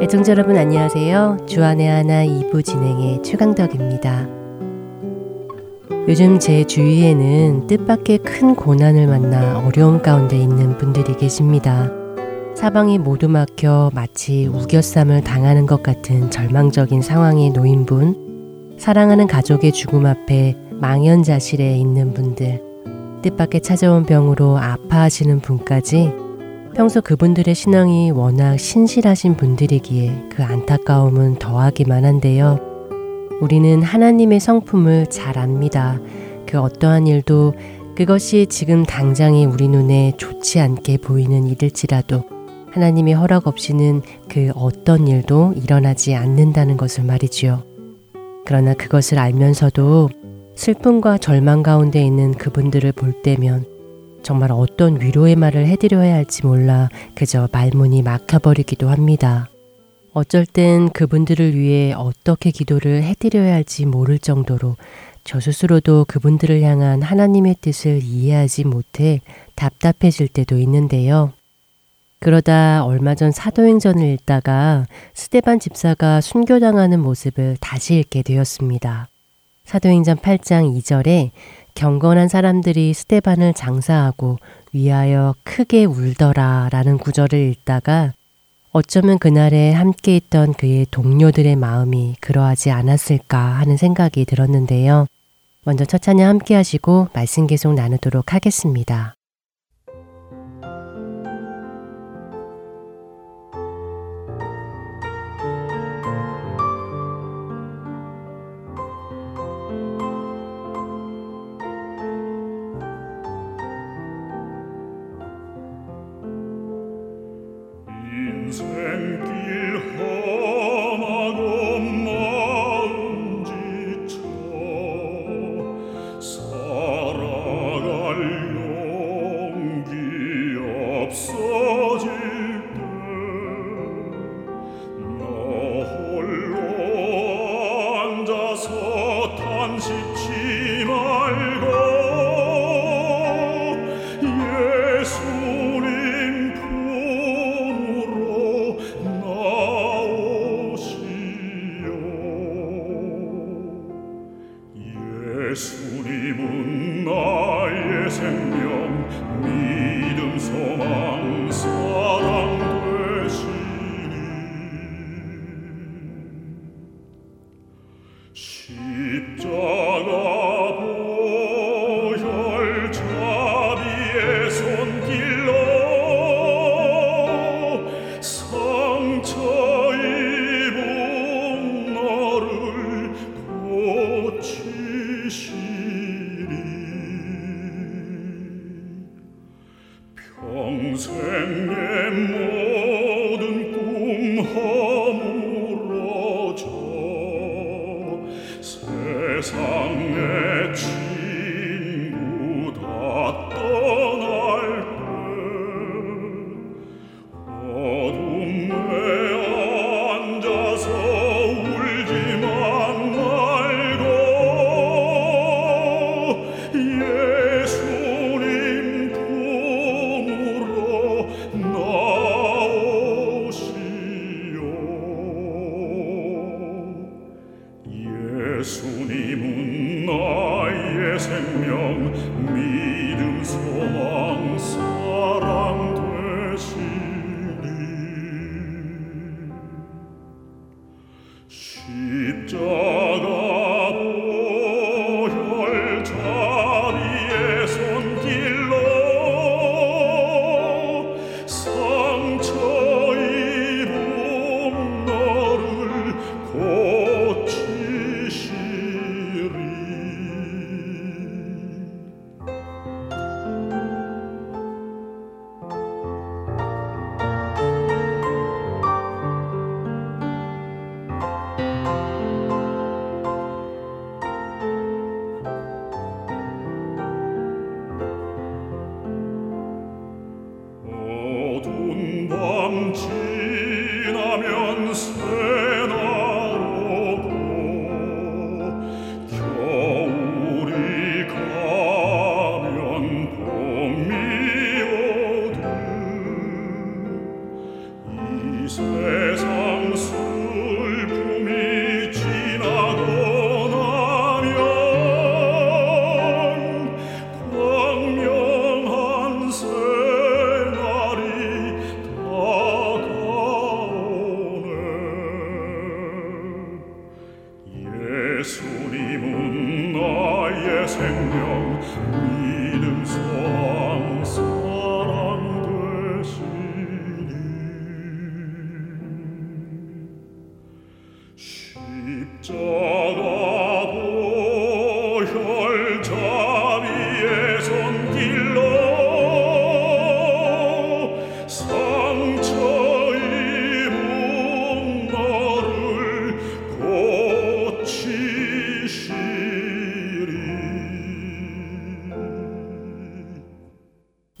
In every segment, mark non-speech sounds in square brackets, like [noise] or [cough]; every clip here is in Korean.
애청자 여러분 안녕하세요. 주안의 하나 2부 진행의 최강덕입니다. 요즘 제 주위에는 뜻밖의 큰 고난을 만나 어려움 가운데 있는 분들이 계십니다. 사방이 모두 막혀 마치 우겨쌈을 당하는 것 같은 절망적인 상황에 놓인 분, 사랑하는 가족의 죽음 앞에 망연자실에 있는 분들, 뜻밖의 찾아온 병으로 아파하시는 분까지 평소 그분들의 신앙이 워낙 신실하신 분들이기에 그 안타까움은 더하기만 한데요. 우리는 하나님의 성품을 잘 압니다. 그 어떠한 일도 그것이 지금 당장에 우리 눈에 좋지 않게 보이는 일일지라도 하나님의 허락 없이는 그 어떤 일도 일어나지 않는다는 것을 말이지요. 그러나 그것을 알면서도 슬픔과 절망 가운데 있는 그분들을 볼 때면 정말 어떤 위로의 말을 해드려야 할지 몰라 그저 말문이 막혀버리기도 합니다. 어쩔 땐 그분들을 위해 어떻게 기도를 해드려야 할지 모를 정도로 저 스스로도 그분들을 향한 하나님의 뜻을 이해하지 못해 답답해질 때도 있는데요. 그러다 얼마 전 사도행전을 읽다가 스테반 집사가 순교당하는 모습을 다시 읽게 되었습니다. 사도행전 8장 2절에 경건한 사람들이 스테반을 장사하고 위하여 크게 울더라 라는 구절을 읽다가 어쩌면 그날에 함께 있던 그의 동료들의 마음이 그러하지 않았을까 하는 생각이 들었는데요. 먼저 첫 찬양 함께 하시고 말씀 계속 나누도록 하겠습니다. Victor.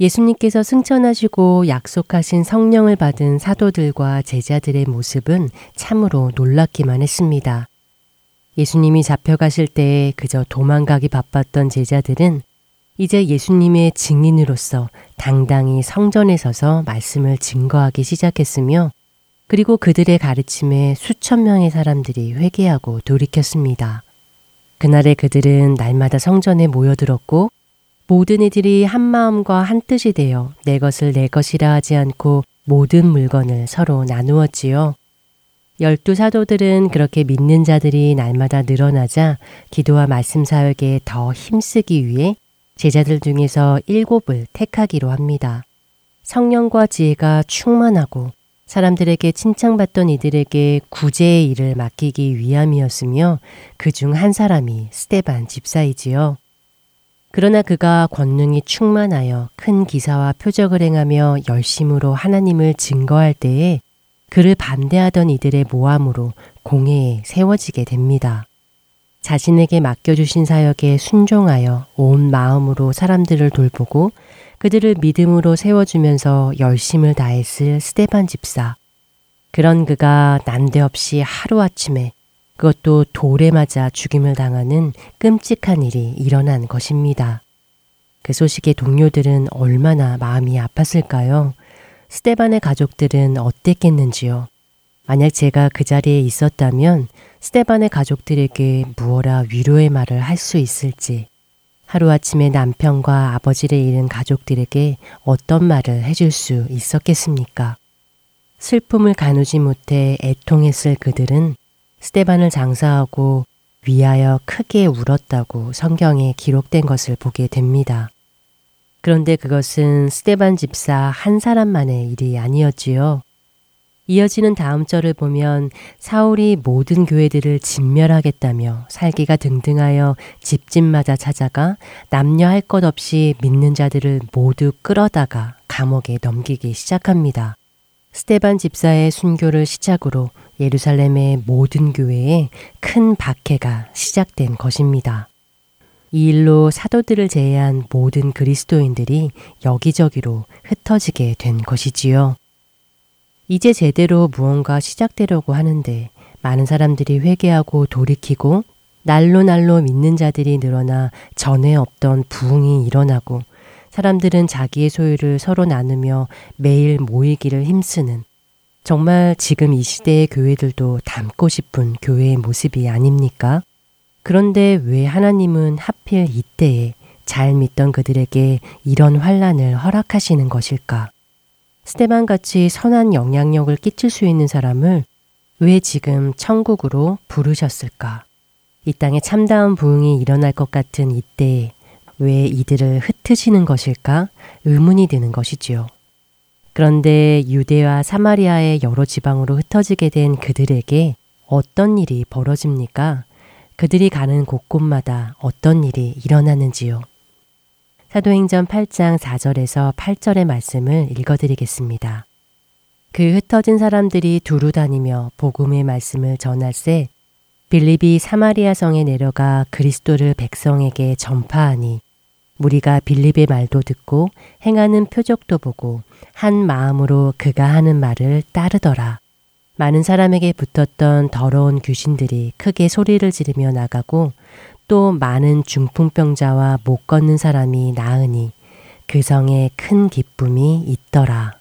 예수님께서 승천하시고 약속하신 성령을 받은 사도들과 제자들의 모습은 참으로 놀랍기만 했습니다. 예수님이 잡혀가실 때 그저 도망가기 바빴던 제자들은 이제 예수님의 증인으로서 당당히 성전에 서서 말씀을 증거하기 시작했으며 그리고 그들의 가르침에 수천 명의 사람들이 회개하고 돌이켰습니다. 그날에 그들은 날마다 성전에 모여들었고 모든 이들이 한 마음과 한 뜻이 되어 내 것을 내 것이라 하지 않고 모든 물건을 서로 나누었지요. 열두 사도들은 그렇게 믿는 자들이 날마다 늘어나자 기도와 말씀 사역에 더 힘쓰기 위해 제자들 중에서 일곱을 택하기로 합니다. 성령과 지혜가 충만하고 사람들에게 칭찬받던 이들에게 구제의 일을 맡기기 위함이었으며 그 중 한 사람이 스테반 집사이지요. 그러나 그가 권능이 충만하여 큰 기사와 표적을 행하며 열심으로 하나님을 증거할 때에 그를 반대하던 이들의 모함으로 공회에 세워지게 됩니다. 자신에게 맡겨주신 사역에 순종하여 온 마음으로 사람들을 돌보고 그들을 믿음으로 세워주면서 열심을 다했을 스테반 집사. 그런 그가 난데없이 하루아침에 그것도 돌에 맞아 죽임을 당하는 끔찍한 일이 일어난 것입니다. 그 소식에 동료들은 얼마나 마음이 아팠을까요? 스테반의 가족들은 어땠겠는지요? 만약 제가 그 자리에 있었다면 스테반의 가족들에게 무어라 위로의 말을 할 수 있을지, 하루아침에 남편과 아버지를 잃은 가족들에게 어떤 말을 해줄 수 있었겠습니까? 슬픔을 가누지 못해 애통했을 그들은 스테반을 장사하고 위하여 크게 울었다고 성경에 기록된 것을 보게 됩니다. 그런데 그것은 스테반 집사 한 사람만의 일이 아니었지요. 이어지는 다음 절을 보면 사울이 모든 교회들을 진멸하겠다며 살기가 등등하여 집집마다 찾아가 남녀 할 것 없이 믿는 자들을 모두 끌어다가 감옥에 넘기기 시작합니다. 스테반 집사의 순교를 시작으로 예루살렘의 모든 교회에 큰 박해가 시작된 것입니다. 이 일로 사도들을 제외한 모든 그리스도인들이 여기저기로 흩어지게 된 것이지요. 이제 제대로 무언가 시작되려고 하는데 많은 사람들이 회개하고 돌이키고 날로 날로 믿는 자들이 늘어나 전에 없던 부흥이 일어나고 사람들은 자기의 소유를 서로 나누며 매일 모이기를 힘쓰는 정말 지금 이 시대의 교회들도 닮고 싶은 교회의 모습이 아닙니까? 그런데 왜 하나님은 하필 이때에 잘 믿던 그들에게 이런 환란을 허락하시는 것일까? 스테반 같이 선한 영향력을 끼칠 수 있는 사람을 왜 지금 천국으로 부르셨을까? 이 땅에 참다운 부흥이 일어날 것 같은 이때에 왜 이들을 흩으시는 것일까? 의문이 드는 것이지요. 그런데 유대와 사마리아의 여러 지방으로 흩어지게 된 그들에게 어떤 일이 벌어집니까? 그들이 가는 곳곳마다 어떤 일이 일어나는지요. 사도행전 8장 4절에서 8절의 말씀을 읽어드리겠습니다. 그 흩어진 사람들이 두루 다니며 복음의 말씀을 전할세 빌립이 사마리아 성에 내려가 그리스도를 백성에게 전파하니 무리가 빌립의 말도 듣고 행하는 표적도 보고 한 마음으로 그가 하는 말을 따르더라. 많은 사람에게 붙었던 더러운 귀신들이 크게 소리를 지르며 나가고 또 많은 중풍병자와 못 걷는 사람이 나으니 그 성에 큰 기쁨이 있더라.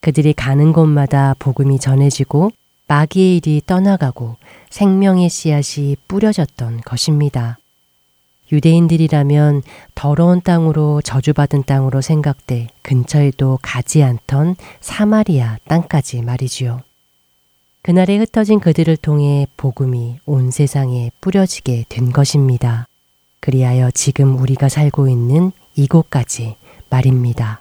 그들이 가는 곳마다 복음이 전해지고 마귀의 일이 떠나가고 생명의 씨앗이 뿌려졌던 것입니다. 유대인들이라면 더러운 땅으로 저주받은 땅으로 생각돼 근처에도 가지 않던 사마리아 땅까지 말이지요. 그날에 흩어진 그들을 통해 복음이 온 세상에 뿌려지게 된 것입니다. 그리하여 지금 우리가 살고 있는 이곳까지 말입니다.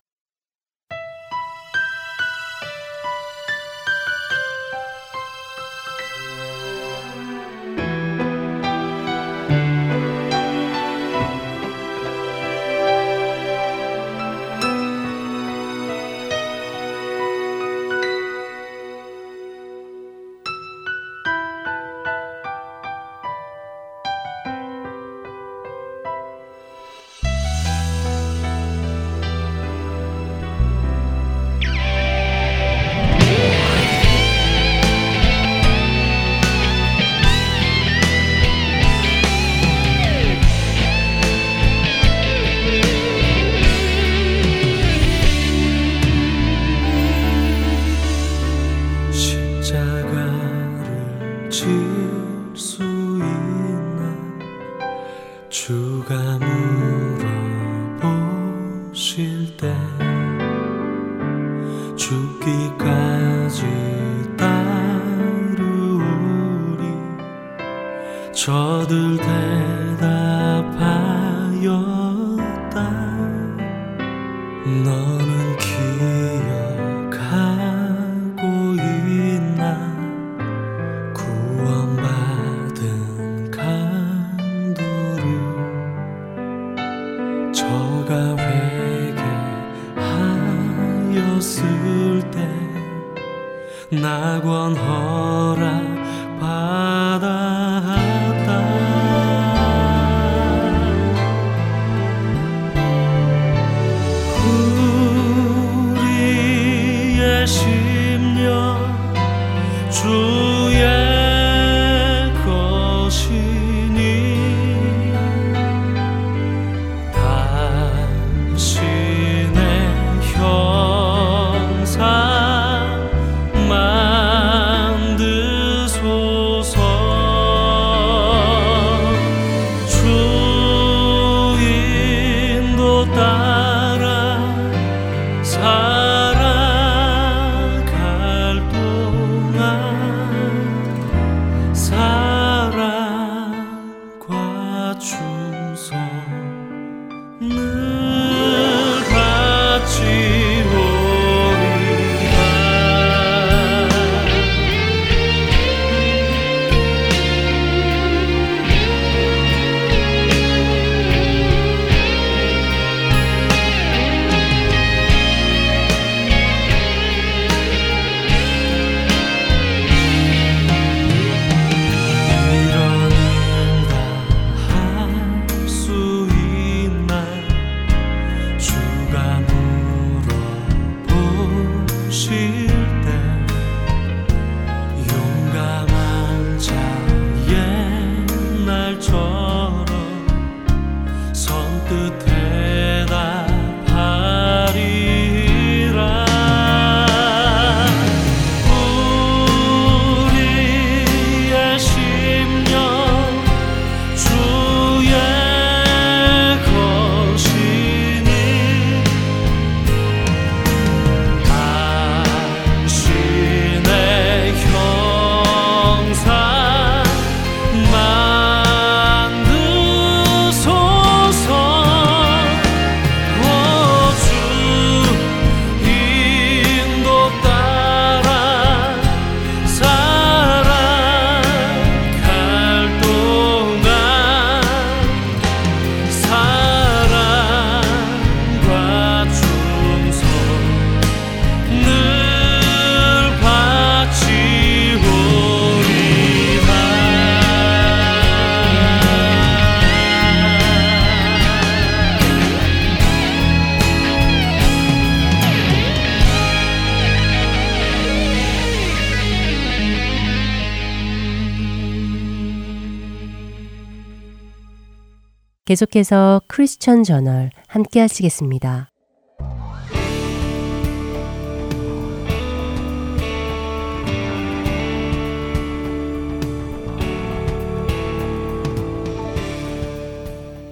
계속해서 크리스천 저널 함께 하시겠습니다.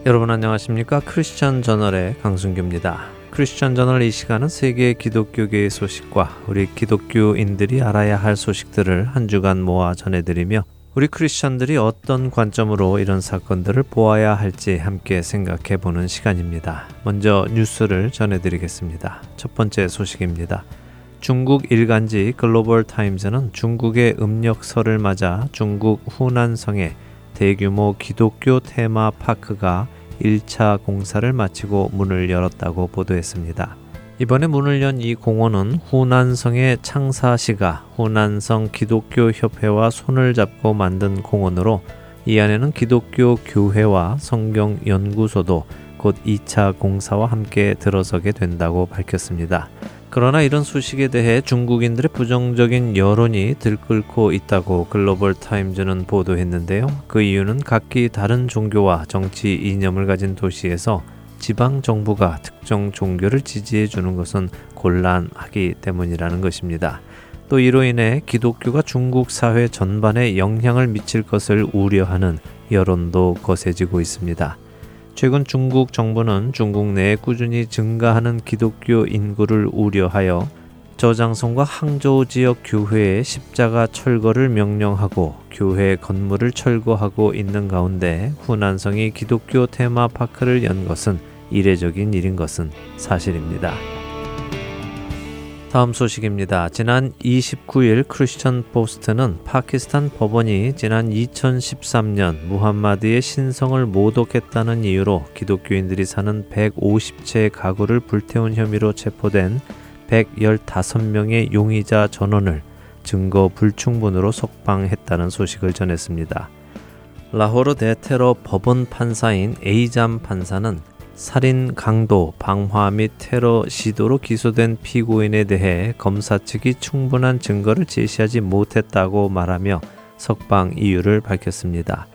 여러분 안녕하십니까? 크리스천 저널의 강순규입니다. 크리스천 저널 이 시간은 세계 기독교계의 소식과 우리 기독교인들이 알아야 할 소식들을 한 주간 모아 전해드리며 우리 크리스천들이 어떤 관점으로 이런 사건들을 보아야 할지 함께 생각해 보는 시간입니다. 먼저 뉴스를 전해드리겠습니다. 첫 번째 소식입니다. 중국 일간지 글로벌 타임즈는 중국의 음력설을 맞아 중국 후난성에 대규모 기독교 테마 파크가 1차 공사를 마치고 문을 열었다고 보도했습니다. 이번에 문을 연 이 공원은 후난성의 창사시가 후난성 기독교 협회와 손을 잡고 만든 공원으로 이 안에는 기독교 교회와 성경 연구소도 곧 2차 공사와 함께 들어서게 된다고 밝혔습니다. 그러나 이런 소식에 대해 중국인들의 부정적인 여론이 들끓고 있다고 글로벌 타임즈는 보도했는데요. 그 이유는 각기 다른 종교와 정치 이념을 가진 도시에서 지방 정부가 특정 종교를 지지해 주는 것은 곤란하기 때문이라는 것입니다. 또 이로 인해 기독교가 중국 사회 전반에 영향을 미칠 것을 우려하는 여론도 거세지고 있습니다. 최근 중국 정부는 중국 내에 꾸준히 증가하는 기독교 인구를 우려하여 저장성과 항저우 지역 교회의 십자가 철거를 명령하고 교회 건물을 철거하고 있는 가운데 후난성이 기독교 테마파크를 연 것은 이례적인 일인 것은 사실입니다. 다음 소식입니다. 지난 29일 크리스천 포스트는 파키스탄 법원이 지난 2013년 무함마드의 신성을 모독했다는 이유로 기독교인들이 사는 150채 가구를 불태운 혐의로 체포된 115명의 용의자 전원을 증거 불충분으로 석방했다는 소식을 전했습니다. 라호르 대테러 법원 판사인 에이잠 판사는 살인, 강도, 방화 및 테러 시도로 기소된 피고인에 대해 검사 측이 충분한 증거를 제시하지 못했다고 말하며 석방 이유를 밝혔습니다.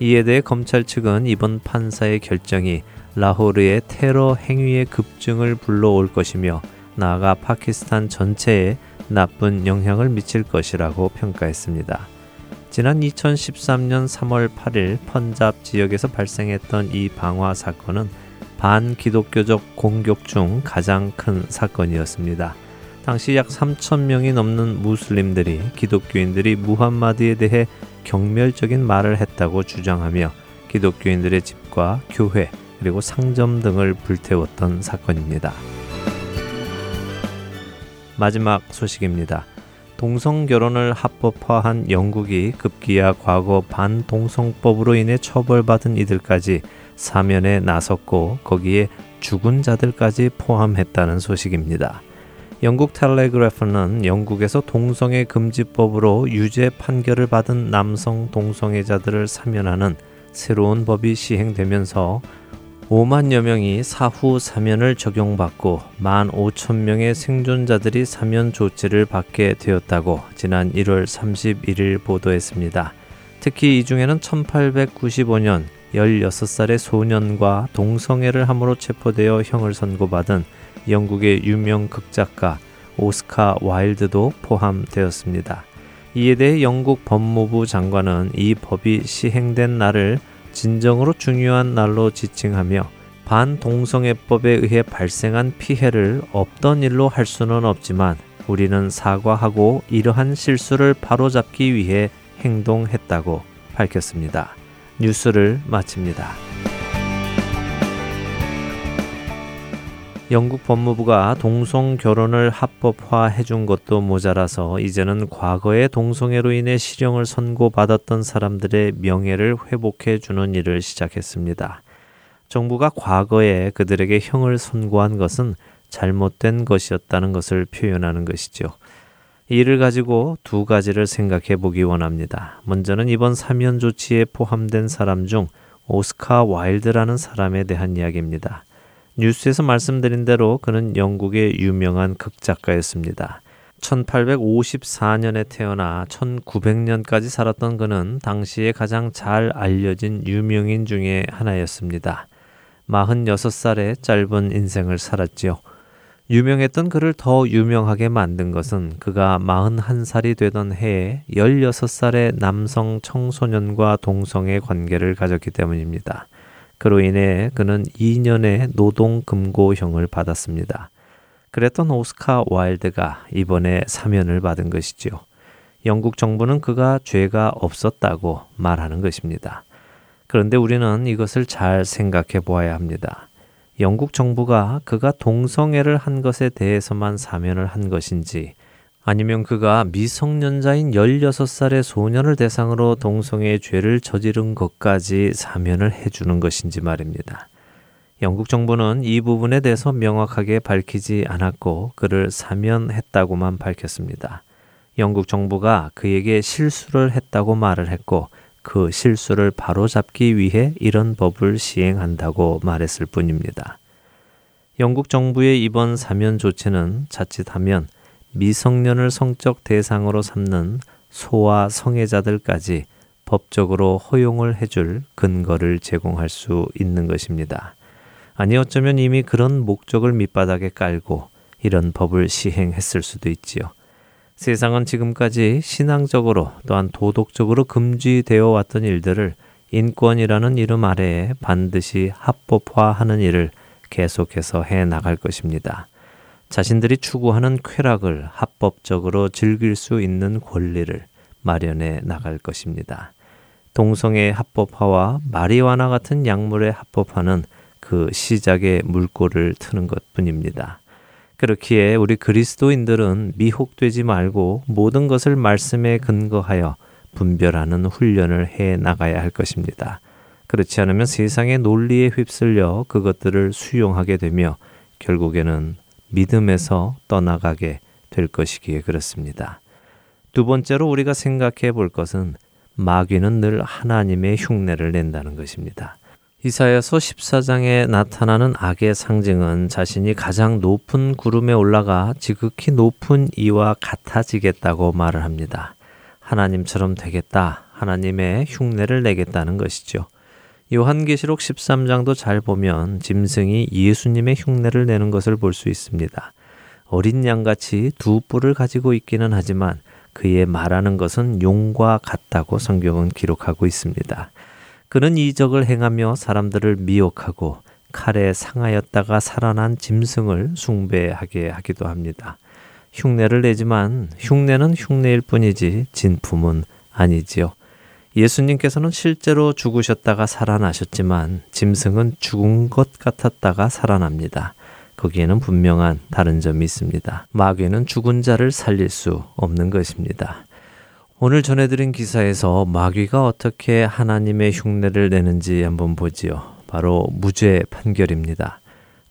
이에 대해 검찰 측은 이번 판사의 결정이 라호르의 테러 행위의 급증을 불러올 것이며 나아가 파키스탄 전체에 나쁜 영향을 미칠 것이라고 평가했습니다. 지난 2013년 3월 8일 펀잡 지역에서 발생했던 이 방화 사건은 반기독교적 공격 중 가장 큰 사건이었습니다. 당시 약 3천 명이 넘는 무슬림들이 기독교인들이 무함마드에 대해 경멸적인 말을 했다고 주장하며 기독교인들의 집과 교회 그리고 상점 등을 불태웠던 사건입니다. 마지막 소식입니다. 동성 결혼을 합법화한 영국이 급기야 과거 반동성법으로 인해 처벌받은 이들까지 사면에 나섰고 거기에 죽은 자들까지 포함했다는 소식입니다. 영국 텔레그래프는 영국에서 동성애 금지법으로 유죄 판결을 받은 남성 동성애자들을 사면하는 새로운 법이 시행되면서 5만여 명이 사후 사면을 적용받고 1만 5천 명의 생존자들이 사면 조치를 받게 되었다고 지난 1월 31일 보도했습니다. 특히 이 중에는 1895년 16살의 소년과 동성애를 함으로 체포되어 형을 선고받은 영국의 유명 극작가 오스카 와일드도 포함되었습니다. 이에 대해 영국 법무부 장관은 이 법이 시행된 날을 진정으로 중요한 날로 지칭하며 반동성애법에 의해 발생한 피해를 없던 일로 할 수는 없지만 우리는 사과하고 이러한 실수를 바로잡기 위해 행동했다고 밝혔습니다. 뉴스를 마칩니다. 영국 법무부가 동성 결혼을 합법화해 준 것도 모자라서 이제는 과거의 동성애로 인해 실형을 선고받았던 사람들의 명예를 회복해 주는 일을 시작했습니다. 정부가 과거에 그들에게 형을 선고한 것은 잘못된 것이었다는 것을 표현하는 것이죠. 이를 가지고 두 가지를 생각해 보기 원합니다. 먼저는 이번 사면 조치에 포함된 사람 중 오스카 와일드라는 사람에 대한 이야기입니다. 뉴스에서 말씀드린 대로 그는 영국의 유명한 극작가였습니다. 1854년에 태어나 1900년까지 살았던 그는 당시에 가장 잘 알려진 유명인 중의 하나였습니다. 46살의 짧은 인생을 살았지요. 유명했던 그를 더 유명하게 만든 것은 그가 41살이 되던 해에 16살의 남성 청소년과 동성의 관계를 가졌기 때문입니다. 그로 인해 그는 2년의 노동 금고형을 받았습니다. 그랬던 오스카 와일드가 이번에 사면을 받은 것이지요. 영국 정부는 그가 죄가 없었다고 말하는 것입니다. 그런데 우리는 이것을 잘 생각해 보아야 합니다. 영국 정부가 그가 동성애를 한 것에 대해서만 사면을 한 것인지 아니면 그가 미성년자인 16살의 소년을 대상으로 동성애의 죄를 저지른 것까지 사면을 해주는 것인지 말입니다. 영국 정부는 이 부분에 대해서 명확하게 밝히지 않았고 그를 사면했다고만 밝혔습니다. 영국 정부가 그에게 실수를 했다고 말을 했고 그 실수를 바로잡기 위해 이런 법을 시행한다고 말했을 뿐입니다. 영국 정부의 이번 사면 조치는 자칫하면 미성년을 성적 대상으로 삼는 소아 성애자들까지 법적으로 허용을 해줄 근거를 제공할 수 있는 것입니다. 아니 어쩌면 이미 그런 목적을 밑바닥에 깔고 이런 법을 시행했을 수도 있지요. 세상은 지금까지 신앙적으로 또한 도덕적으로 금지되어 왔던 일들을 인권이라는 이름 아래에 반드시 합법화하는 일을 계속해서 해 나갈 것입니다. 자신들이 추구하는 쾌락을 합법적으로 즐길 수 있는 권리를 마련해 나갈 것입니다. 동성애 합법화와 마리화나 같은 약물의 합법화는 그 시작의 물꼬를 트는 것 뿐입니다. 그렇기에 우리 그리스도인들은 미혹되지 말고 모든 것을 말씀에 근거하여 분별하는 훈련을 해 나가야 할 것입니다. 그렇지 않으면 세상의 논리에 휩쓸려 그것들을 수용하게 되며 결국에는 믿음에서 떠나가게 될 것이기에 그렇습니다. 두 번째로 우리가 생각해 볼 것은 마귀는 늘 하나님의 흉내를 낸다는 것입니다. 이사야서 14장에 나타나는 악의 상징은 자신이 가장 높은 구름에 올라가 지극히 높은 이와 같아지겠다고 말을 합니다. 하나님처럼 되겠다. 하나님의 흉내를 내겠다는 것이죠. 요한계시록 13장도 잘 보면 짐승이 예수님의 흉내를 내는 것을 볼 수 있습니다. 어린 양같이 두 뿔을 가지고 있기는 하지만 그의 말하는 것은 용과 같다고 성경은 기록하고 있습니다. 그는 이적을 행하며 사람들을 미혹하고 칼에 상하였다가 살아난 짐승을 숭배하게 하기도 합니다. 흉내를 내지만 흉내는 흉내일 뿐이지 진품은 아니지요. 예수님께서는 실제로 죽으셨다가 살아나셨지만 짐승은 죽은 것 같았다가 살아납니다. 거기에는 분명한 다른 점이 있습니다. 마귀는 죽은 자를 살릴 수 없는 것입니다. 오늘 전해드린 기사에서 마귀가 어떻게 하나님의 흉내를 내는지 한번 보지요. 바로 무죄 판결입니다.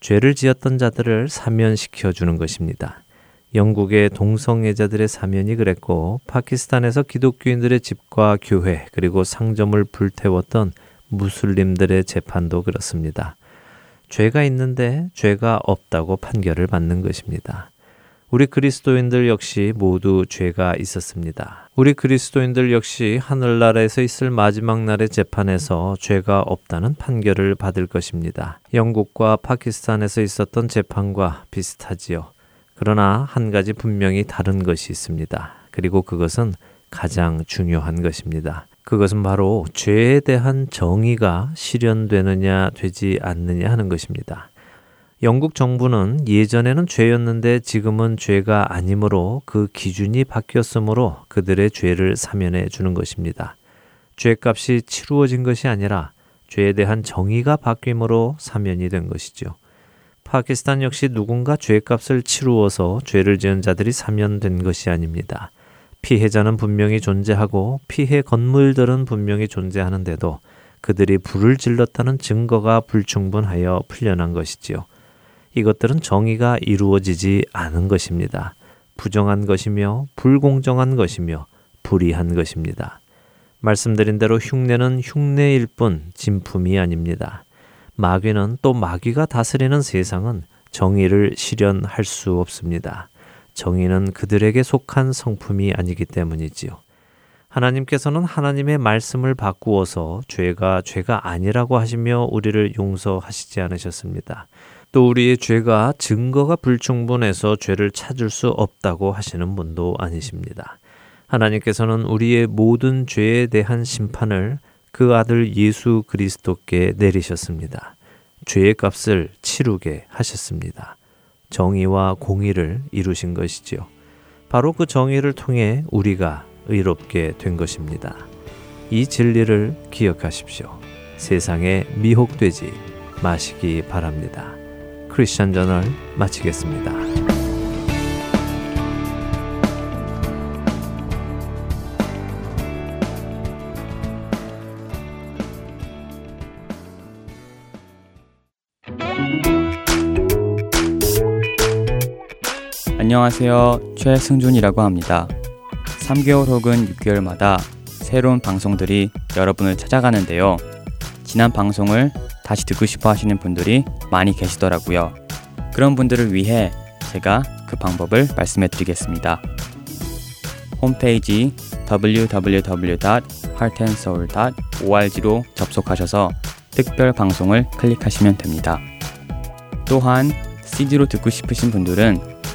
죄를 지었던 자들을 사면시켜 주는 것입니다. 영국의 동성애자들의 사면이 그랬고 파키스탄에서 기독교인들의 집과 교회 그리고 상점을 불태웠던 무슬림들의 재판도 그렇습니다. 죄가 있는데 죄가 없다고 판결을 받는 것입니다. 우리 그리스도인들 역시 모두 죄가 있었습니다. 우리 그리스도인들 역시 하늘나라에서 있을 마지막 날의 재판에서 죄가 없다는 판결을 받을 것입니다. 영국과 파키스탄에서 있었던 재판과 비슷하지요. 그러나 한 가지 분명히 다른 것이 있습니다. 그리고 그것은 가장 중요한 것입니다. 그것은 바로 죄에 대한 정의가 실현되느냐 되지 않느냐 하는 것입니다. 영국 정부는 예전에는 죄였는데 지금은 죄가 아니므로 그 기준이 바뀌었으므로 그들의 죄를 사면해 주는 것입니다. 죄값이 치루어진 것이 아니라 죄에 대한 정의가 바뀜으로 사면이 된 것이죠. 파키스탄 역시 누군가 죄값을 치루어서 죄를 지은 자들이 사면된 것이 아닙니다. 피해자는 분명히 존재하고 피해 건물들은 분명히 존재하는데도 그들이 불을 질렀다는 증거가 불충분하여 풀려난 것이지요. 이것들은 정의가 이루어지지 않은 것입니다. 부정한 것이며 불공정한 것이며 불의한 것입니다. 말씀드린 대로 흉내는 흉내일 뿐 진품이 아닙니다. 마귀는 또 마귀가 다스리는 세상은 정의를 실현할 수 없습니다. 정의는 그들에게 속한 성품이 아니기 때문이지요. 하나님께서는 하나님의 말씀을 바꾸어서 죄가 죄가 아니라고 하시며 우리를 용서하시지 않으셨습니다. 또 우리의 죄가 증거가 불충분해서 죄를 찾을 수 없다고 하시는 분도 아니십니다. 하나님께서는 우리의 모든 죄에 대한 심판을 그 아들 예수 그리스도께 내리셨습니다. 죄의 값을 치르게 하셨습니다. 정의와 공의를 이루신 것이지요. 바로 그 정의를 통해 우리가 의롭게 된 것입니다. 이 진리를 기억하십시오. 세상에 미혹되지 마시기 바랍니다. 크리스천 저널 마치겠습니다. 안녕하세요. 최승준이라고 합니다. 3개월 혹은 6개월마다 새로운 방송들이 여러분을 찾아가는데요. 지난 방송을 다시 듣고 싶어 하시는 분들이 많이 계시더라고요. 그런 분들을 위해 제가 그 방법을 말씀해 드리겠습니다. 홈페이지 www.heartandsoul.org로 접속하셔서 특별 방송을 클릭하시면 됩니다. 또한 CD로 듣고 싶으신 분들은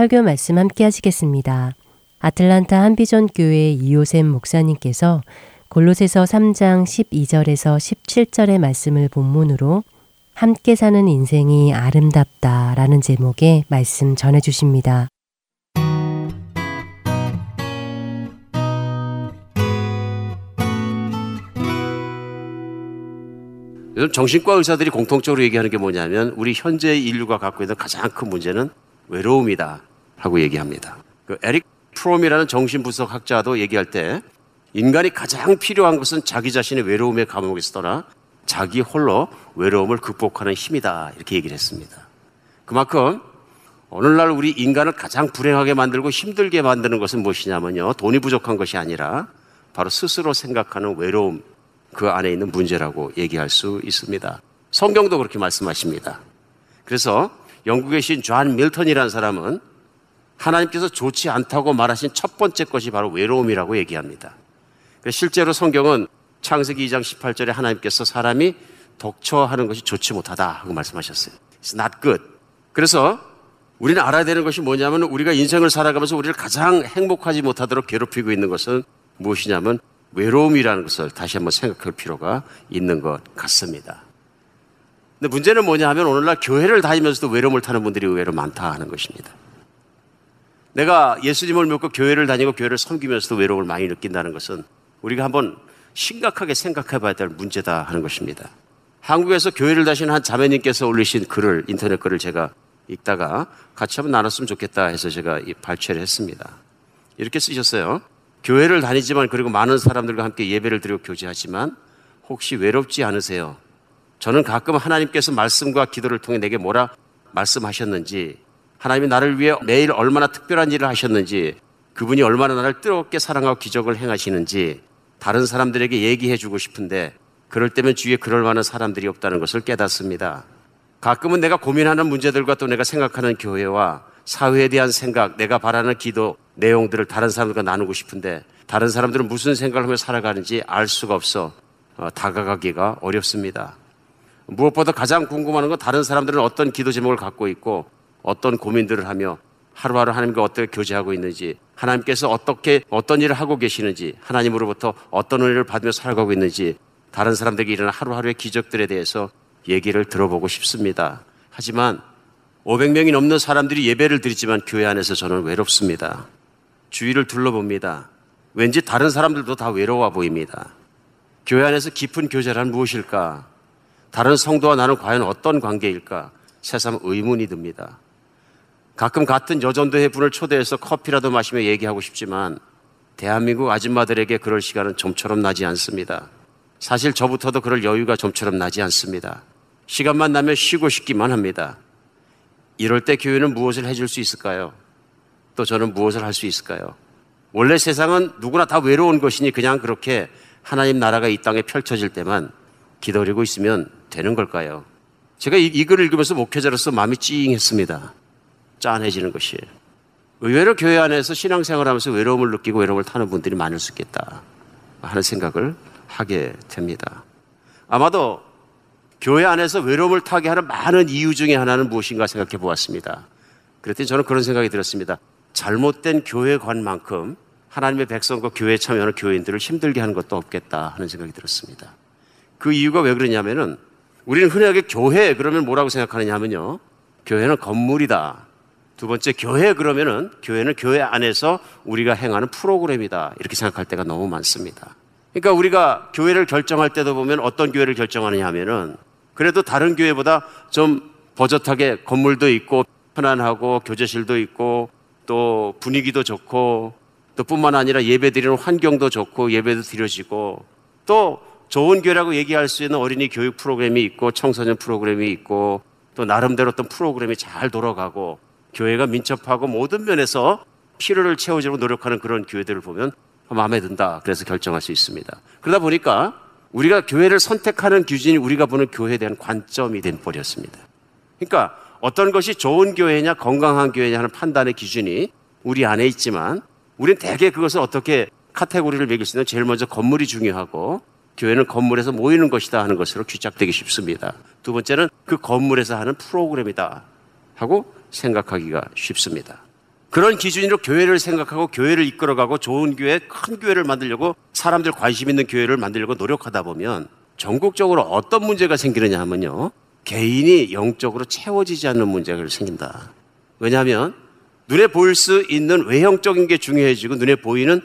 설교 말씀 함께 하시겠습니다. 아틀란타 한비전 교회 이호샘 목사님께서 골로새서 3장 12절에서 17절의 말씀을 본문으로 함께 사는 인생이 아름답다라는 제목의 말씀 전해 주십니다. 요즘 정신과 의사들이 공통적으로 얘기하는 게 뭐냐면 우리 현재 인류가 갖고 있는 가장 큰 문제는 외로움이다. 하고 얘기합니다. 그 에릭 프롬이라는 정신분석 학자도 얘기할 때 인간이 가장 필요한 것은 자기 자신의 외로움의 감옥에서 떠나 자기 홀로 외로움을 극복하는 힘이다. 이렇게 얘기를 했습니다. 그만큼 오늘날 우리 인간을 가장 불행하게 만들고 힘들게 만드는 것은 무엇이냐면요. 돈이 부족한 것이 아니라 바로 스스로 생각하는 외로움 그 안에 있는 문제라고 얘기할 수 있습니다. 성경도 그렇게 말씀하십니다. 그래서 영국의 신존 밀턴이라는 사람은 하나님께서 좋지 않다고 말하신 첫 번째 것이 바로 외로움이라고 얘기합니다. 실제로 성경은 창세기 2장 18절에 하나님께서 사람이 독처하는 것이 좋지 못하다 하고 말씀하셨어요. It's not good. 그래서 우리는 알아야 되는 것이 뭐냐면 우리가 인생을 살아가면서 우리를 가장 행복하지 못하도록 괴롭히고 있는 것은 무엇이냐면 외로움이라는 것을 다시 한번 생각할 필요가 있는 것 같습니다. 근데 문제는 뭐냐 하면 오늘날 교회를 다니면서도 외로움을 타는 분들이 의외로 많다 하는 것입니다. 내가 예수님을 믿고 교회를 다니고 교회를 섬기면서도 외로움을 많이 느낀다는 것은 우리가 한번 심각하게 생각해 봐야 될 문제다 하는 것입니다. 한국에서 교회를 다시는 한 자매님께서 올리신 글을, 인터넷 글을 제가 읽다가 같이 한번 나눴으면 좋겠다 해서 제가 발췌를 했습니다. 이렇게 쓰셨어요. 교회를 다니지만 그리고 많은 사람들과 함께 예배를 드리고 교제하지만 혹시 외롭지 않으세요? 저는 가끔 하나님께서 말씀과 기도를 통해 내게 뭐라 말씀하셨는지 하나님이 나를 위해 매일 얼마나 특별한 일을 하셨는지 그분이 얼마나 나를 뜨겁게 사랑하고 기적을 행하시는지 다른 사람들에게 얘기해 주고 싶은데 그럴 때면 주위에 그럴 만한 사람들이 없다는 것을 깨닫습니다. 가끔은 내가 고민하는 문제들과 또 내가 생각하는 교회와 사회에 대한 생각, 내가 바라는 기도 내용들을 다른 사람들과 나누고 싶은데 다른 사람들은 무슨 생각을 하며 살아가는지 알 수가 없어 어, 다가가기가 어렵습니다. 무엇보다 가장 궁금한 건 다른 사람들은 어떤 기도 제목을 갖고 있고 어떤 고민들을 하며 하루하루 하나님과 어떻게 교제하고 있는지, 하나님께서 어떻게 어떤 일을 하고 계시는지, 하나님으로부터 어떤 은혜를 받으며 살아가고 있는지, 다른 사람들에게 일어난 하루하루의 기적들에 대해서 얘기를 들어보고 싶습니다. 하지만 500명이 넘는 사람들이 예배를 드리지만 교회 안에서 저는 외롭습니다. 주위를 둘러봅니다. 왠지 다른 사람들도 다 외로워 보입니다. 교회 안에서 깊은 교제란 무엇일까? 다른 성도와 나는 과연 어떤 관계일까? 새삼 의문이 듭니다. 가끔 같은 여전도회 분을 초대해서 커피라도 마시며 얘기하고 싶지만 대한민국 아줌마들에게 그럴 시간은 좀처럼 나지 않습니다. 사실 저부터도 그럴 여유가 좀처럼 나지 않습니다. 시간만 나면 쉬고 싶기만 합니다. 이럴 때 교회는 무엇을 해줄 수 있을까요? 또 저는 무엇을 할 수 있을까요? 원래 세상은 누구나 다 외로운 것이니 그냥 그렇게 하나님 나라가 이 땅에 펼쳐질 때만 기다리고 있으면 되는 걸까요? 제가 이, 이 글을 읽으면서 목회자로서 마음이 찡했습니다. 짠해지는 것이에요. 의외로 교회 안에서 신앙생활 하면서 외로움을 느끼고 외로움을 타는 분들이 많을 수 있겠다 하는 생각을 하게 됩니다. 아마도 교회 안에서 외로움을 타게 하는 많은 이유 중에 하나는 무엇인가 생각해 보았습니다. 그랬더니 저는 그런 생각이 들었습니다. 잘못된 교회관만큼 하나님의 백성과 교회에 참여하는 교인들을 힘들게 하는 것도 없겠다 하는 생각이 들었습니다. 그 이유가 왜 그러냐면은 우리는 흔하게 교회 그러면 뭐라고 생각하느냐 하면요. 교회는 건물이다. 두 번째 교회 그러면은 교회는 교회 안에서 우리가 행하는 프로그램이다. 이렇게 생각할 때가 너무 많습니다. 그러니까 우리가 교회를 결정할 때도 보면 어떤 교회를 결정하느냐 하면은 그래도 다른 교회보다 좀 버젓하게 건물도 있고 편안하고 교제실도 있고 또 분위기도 좋고 또 뿐만 아니라 예배 드리는 환경도 좋고 예배도 드려지고 또 좋은 교회라고 얘기할 수 있는 어린이 교육 프로그램이 있고 청소년 프로그램이 있고 또 나름대로 어떤 프로그램이 잘 돌아가고 교회가 민첩하고 모든 면에서 필요를 채워주려고 노력하는 그런 교회들을 보면 마음에 든다. 그래서 결정할 수 있습니다. 그러다 보니까 우리가 교회를 선택하는 기준이 우리가 보는 교회에 대한 관점이 된 꼴이었습니다. 그러니까 어떤 것이 좋은 교회냐 건강한 교회냐 하는 판단의 기준이 우리 안에 있지만 우리는 대개 그것을 어떻게 카테고리를 매길 수 있는 제일 먼저 건물이 중요하고 교회는 건물에서 모이는 것이다 하는 것으로 귀착되기 쉽습니다. 두 번째는 그 건물에서 하는 프로그램이다 하고 생각하기가 쉽습니다. 그런 기준으로 교회를 생각하고 교회를 이끌어가고 좋은 교회, 큰 교회를 만들려고 사람들 관심 있는 교회를 만들려고 노력하다 보면 전국적으로 어떤 문제가 생기느냐 하면요. 개인이 영적으로 채워지지 않는 문제가 생긴다. 왜냐하면 눈에 보일 수 있는 외형적인 게 중요해지고 눈에 보이는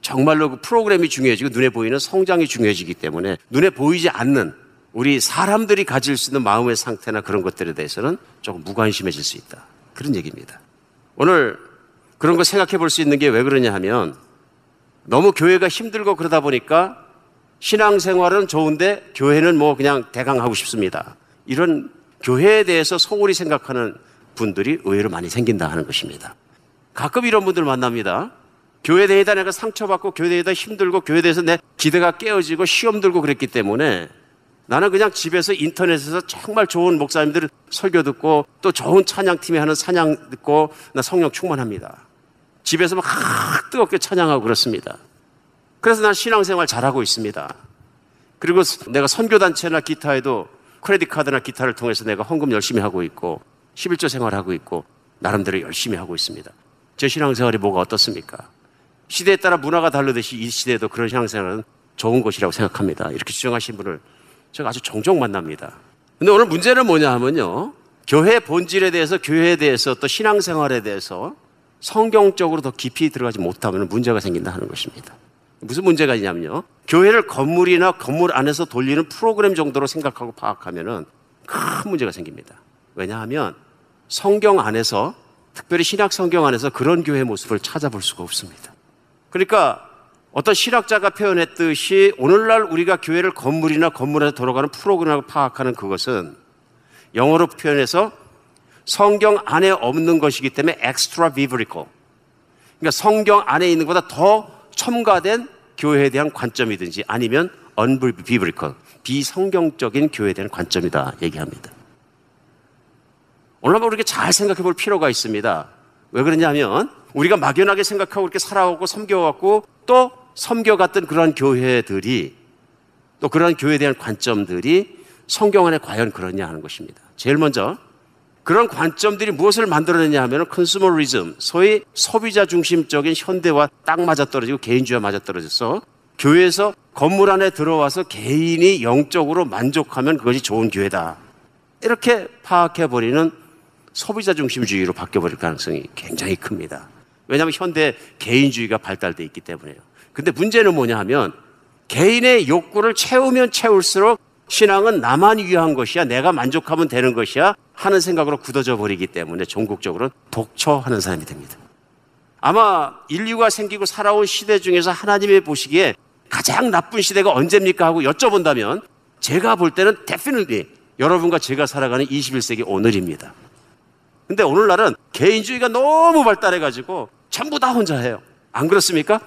정말로 그 프로그램이 중요해지고 눈에 보이는 성장이 중요해지기 때문에 눈에 보이지 않는 우리 사람들이 가질 수 있는 마음의 상태나 그런 것들에 대해서는 조금 무관심해질 수 있다. 그런 얘기입니다. 오늘 그런 거 생각해 볼 수 있는 게 왜 그러냐 하면 너무 교회가 힘들고 그러다 보니까 신앙생활은 좋은데 교회는 뭐 그냥 대강 하고 싶습니다. 이런 교회에 대해서 소홀히 생각하는 분들이 의외로 많이 생긴다 하는 것입니다. 가끔 이런 분들 만납니다. 교회 대회다 내가 상처받고 교회 대회다 힘들고 교회 대해서 내 기대가 깨어지고 시험 들고 그랬기 때문에 나는 그냥 집에서 인터넷에서 정말 좋은 목사님들 설교 듣고 또 좋은 찬양팀이 하는 찬양 듣고 나 성령 충만합니다. 집에서 막 뜨겁게 찬양하고 그렇습니다. 그래서 난 신앙생활 잘하고 있습니다. 그리고 내가 선교단체나 기타에도 크레딧 카드나 기타를 통해서 내가 헌금 열심히 하고 있고 11조 생활하고 있고 나름대로 열심히 하고 있습니다. 제 신앙생활이 뭐가 어떻습니까? 시대에 따라 문화가 다르듯이 이 시대에도 그런 신앙생활은 좋은 것이라고 생각합니다. 이렇게 주장하신 분을 제가 아주 종종 만납니다. 근데 오늘 문제는 뭐냐 하면요. 교회 본질에 대해서, 교회에 대해서, 또 신앙생활에 대해서 성경적으로 더 깊이 들어가지 못하면 문제가 생긴다 하는 것입니다. 무슨 문제가 있냐면요. 교회를 건물이나 건물 안에서 돌리는 프로그램 정도로 생각하고 파악하면은 큰 문제가 생깁니다. 왜냐하면 성경 안에서 특별히 신약 성경 안에서 그런 교회 모습을 찾아볼 수가 없습니다. 그러니까 어떤 신학자가 표현했듯이 오늘날 우리가 교회를 건물이나 건물에서 돌아가는 프로그램을 파악하는 그것은 영어로 표현해서 성경 안에 없는 것이기 때문에 extra biblical. 그러니까 성경 안에 있는 것보다 더 첨가된 교회에 대한 관점이든지 아니면 unbiblical, 비성경적인 교회에 대한 관점이다 얘기합니다. 오늘 한번 우리가 잘 생각해 볼 필요가 있습니다. 왜 그러냐면 우리가 막연하게 생각하고 이렇게 살아오고 섬겨왔고 또 섬겨갔던 그러한 교회들이 또 그러한 교회에 대한 관점들이 성경 안에 과연 그러냐 하는 것입니다. 제일 먼저 그런 관점들이 무엇을 만들어내냐 하면 컨슈머리즘, 소위 소비자 중심적인 현대와 딱 맞아떨어지고 개인주의와 맞아떨어져서 교회에서 건물 안에 들어와서 개인이 영적으로 만족하면 그것이 좋은 교회다. 이렇게 파악해버리는 소비자 중심주의로 바뀌어버릴 가능성이 굉장히 큽니다. 왜냐하면 현대 개인주의가 발달돼 있기 때문에요. 근데 문제는 뭐냐 하면 개인의 욕구를 채우면 채울수록 신앙은 나만 위한 것이야, 내가 만족하면 되는 것이야 하는 생각으로 굳어져 버리기 때문에 종국적으로 독초하는 사람이 됩니다. 아마 인류가 생기고 살아온 시대 중에서 하나님의 보시기에 가장 나쁜 시대가 언제입니까 하고 여쭤본다면 제가 볼 때는 definitely 여러분과 제가 살아가는 21세기 오늘입니다. 근데 오늘날은 개인주의가 너무 발달해가지고 전부 다 혼자 해요. 안 그렇습니까?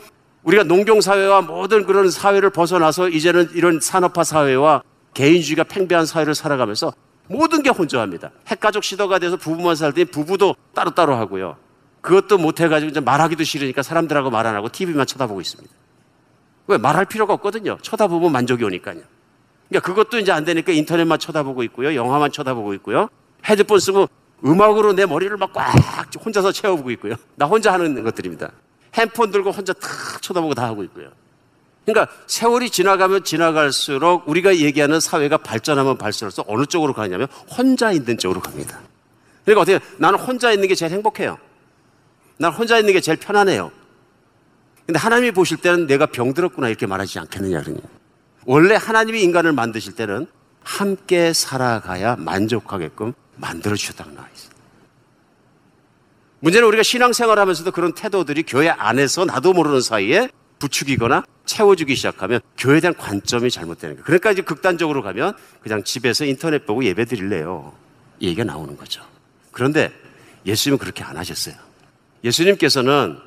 우리가 농경사회와 모든 그런 사회를 벗어나서 이제는 이런 산업화 사회와 개인주의가 팽배한 사회를 살아가면서 모든 게 혼자합니다. 핵가족 시도가 돼서 부부만 살더니 부부도 따로따로 하고요. 그것도 못해가지고 이제 말하기도 싫으니까 사람들하고 말 안 하고 TV만 쳐다보고 있습니다. 왜? 말할 필요가 없거든요. 쳐다보면 만족이 오니까요. 그러니까 그것도 이제 안 되니까 인터넷만 쳐다보고 있고요. 영화만 쳐다보고 있고요. 헤드폰 쓰고 음악으로 내 머리를 막 꽉 혼자서 채워보고 있고요. 나 혼자 하는 것들입니다. 핸폰 들고 혼자 탁 쳐다보고 다 하고 있고요. 그러니까 세월이 지나가면 지나갈수록 우리가 얘기하는 사회가 발전하면 발전할수록 어느 쪽으로 가냐면 혼자 있는 쪽으로 갑니다. 그러니까 어떻게 나는 혼자 있는 게 제일 행복해요. 난 혼자 있는 게 제일 편안해요. 근데 하나님이 보실 때는 내가 병들었구나 이렇게 말하지 않겠느냐 그러니. 원래 하나님이 인간을 만드실 때는 함께 살아가야 만족하게끔 만들어 주셨다고 나와 있어요. 문제는 우리가 신앙생활 하면서도 그런 태도들이 교회 안에서 나도 모르는 사이에 부추기거나 채워주기 시작하면 교회에 대한 관점이 잘못되는 거예요. 그러니까 이제 극단적으로 가면 그냥 집에서 인터넷 보고 예배 드릴래요. 이 얘기가 나오는 거죠. 그런데 예수님은 그렇게 안 하셨어요. 예수님께서는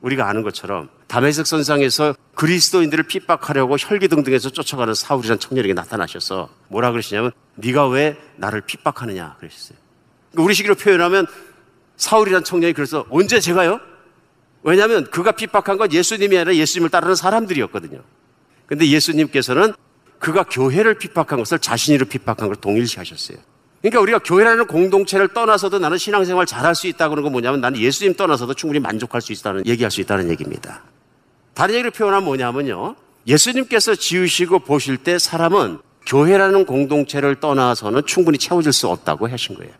우리가 아는 것처럼 다메섹 선상에서 그리스도인들을 핍박하려고 혈기등등해서 쫓아가는 사울이라는 청년에게 나타나셔서 뭐라 그러시냐면 네가 왜 나를 핍박하느냐 그러셨어요. 우리 식으로 표현하면 사울이라는 청년이 그래서 언제 제가요? 왜냐하면 그가 핍박한 건 예수님이 아니라 예수님을 따르는 사람들이었거든요. 근데 예수님께서는 그가 교회를 핍박한 것을 자신이로 핍박한 걸 동일시하셨어요. 그러니까 우리가 교회라는 공동체를 떠나서도 나는 신앙생활 잘할 수 있다고 하는 건 뭐냐면 나는 예수님 떠나서도 충분히 만족할 수 있다는 얘기할 수 있다는 얘기입니다. 다른 얘기를 표현하면 뭐냐면요. 예수님께서 지으시고 보실 때 사람은 교회라는 공동체를 떠나서는 충분히 채워질 수 없다고 하신 거예요.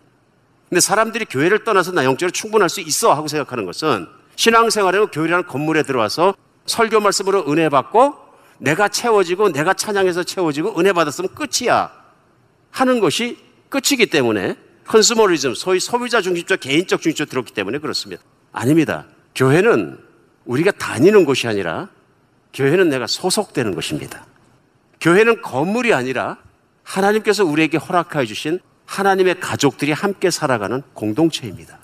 근데 사람들이 교회를 떠나서 나 영적으로 충분할 수 있어 하고 생각하는 것은 신앙생활에는 교회라는 건물에 들어와서 설교 말씀으로 은혜 받고 내가 채워지고 내가 찬양해서 채워지고 은혜 받았으면 끝이야 하는 것이 끝이기 때문에 컨스머리즘, 소위 소비자 중심적, 개인적 중심적 들었기 때문에 그렇습니다. 아닙니다. 교회는 우리가 다니는 곳이 아니라 교회는 내가 소속되는 것입니다. 교회는 건물이 아니라 하나님께서 우리에게 허락하여 주신 하나님의 가족들이 함께 살아가는 공동체입니다.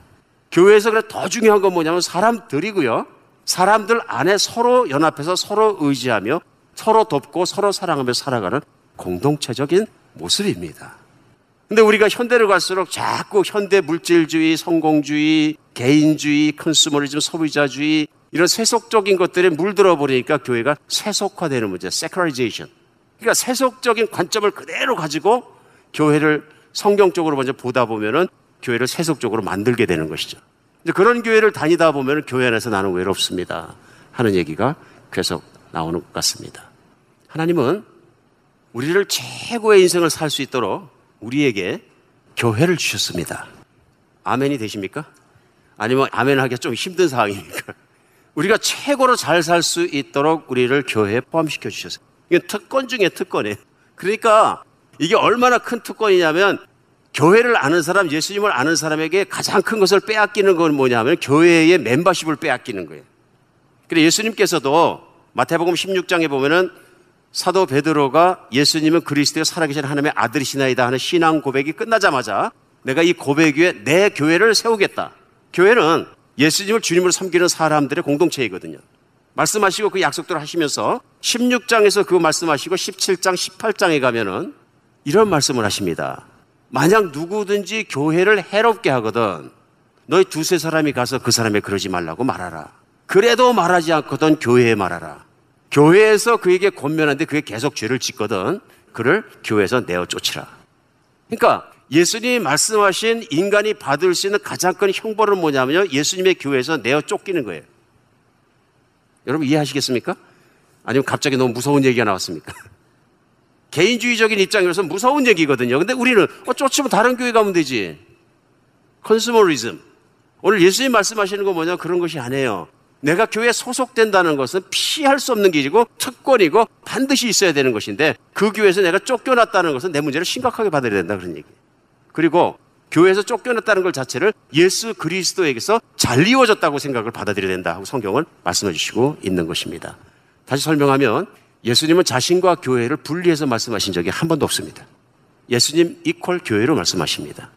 교회에서 그래 더 중요한 건 뭐냐면 사람들이고요. 사람들 안에 서로 연합해서 서로 의지하며 서로 돕고 서로 사랑하며 살아가는 공동체적인 모습입니다. 근데 우리가 현대를 갈수록 자꾸 현대 물질주의, 성공주의, 개인주의, consumerism, 소비자주의 이런 세속적인 것들에 물들어 버리니까 교회가 세속화되는 문제, secularization. 그러니까 세속적인 관점을 그대로 가지고 교회를 성경적으로 먼저 보다 보면은 교회를 세속적으로 만들게 되는 것이죠. 이제 그런 교회를 다니다 보면 교회 안에서 나는 외롭습니다. 하는 얘기가 계속 나오는 것 같습니다. 하나님은 우리를 최고의 인생을 살 수 있도록 우리에게 교회를 주셨습니다. 아멘이 되십니까? 아니면 아멘 하기가 좀 힘든 상황입니까? [laughs] 우리가 최고로 잘 살 수 있도록 우리를 교회에 포함시켜 주셨어요. 이게 특권 중에 특권이에요. 그러니까 이게 얼마나 큰 특권이냐면 교회를 아는 사람, 예수님을 아는 사람에게 가장 큰 것을 빼앗기는 건 뭐냐면 교회의 멤버십을 빼앗기는 거예요. 그래 예수님께서도 마태복음 16장에 보면은 사도 베드로가 예수님은 그리스도의 살아계신 하나님의 아들이시나이다 하는 신앙 고백이 끝나자마자 내가 이 고백 위에 내 교회를 세우겠다. 교회는 예수님을 주님으로 섬기는 사람들의 공동체이거든요. 말씀하시고 그 약속들을 하시면서 16장에서 그 말씀하시고 17장, 18장에 가면은 이런 말씀을 하십니다. 만약 누구든지 교회를 해롭게 하거든 너희 두세 사람이 가서 그 사람에 그러지 말라고 말하라. 그래도 말하지 않거든 교회에 말하라. 교회에서 그에게 권면하는데 그게 계속 죄를 짓거든 그를 교회에서 내어 쫓으라. 그러니까 예수님이 말씀하신 인간이 받을 수 있는 가장 큰 형벌은 뭐냐면요. 예수님의 교회에서 내어 쫓기는 거예요. 여러분 이해하시겠습니까? 아니면 갑자기 너무 무서운 얘기가 나왔습니까? 개인주의적인 입장에서 무서운 얘기거든요. 근데 우리는 어, 쫓으면 다른 교회 가면 되지. 컨스머리즘. 오늘 예수님 말씀하시는 건 뭐냐? 그런 것이 아니에요. 내가 교회에 소속된다는 것은 피할 수 없는 길이고 특권이고 반드시 있어야 되는 것인데 그 교회에서 내가 쫓겨났다는 것은 내 문제를 심각하게 받아야 된다 그런 얘기. 그리고 교회에서 쫓겨났다는 것 자체를 예수 그리스도에게서 잘 이루어졌다고 생각을 받아들여야 된다 하고 성경을 말씀해 주시고 있는 것입니다. 다시 설명하면 예수님은 자신과 교회를 분리해서 말씀하신 적이 한 번도 없습니다. 예수님 이퀄 교회로 말씀하십니다.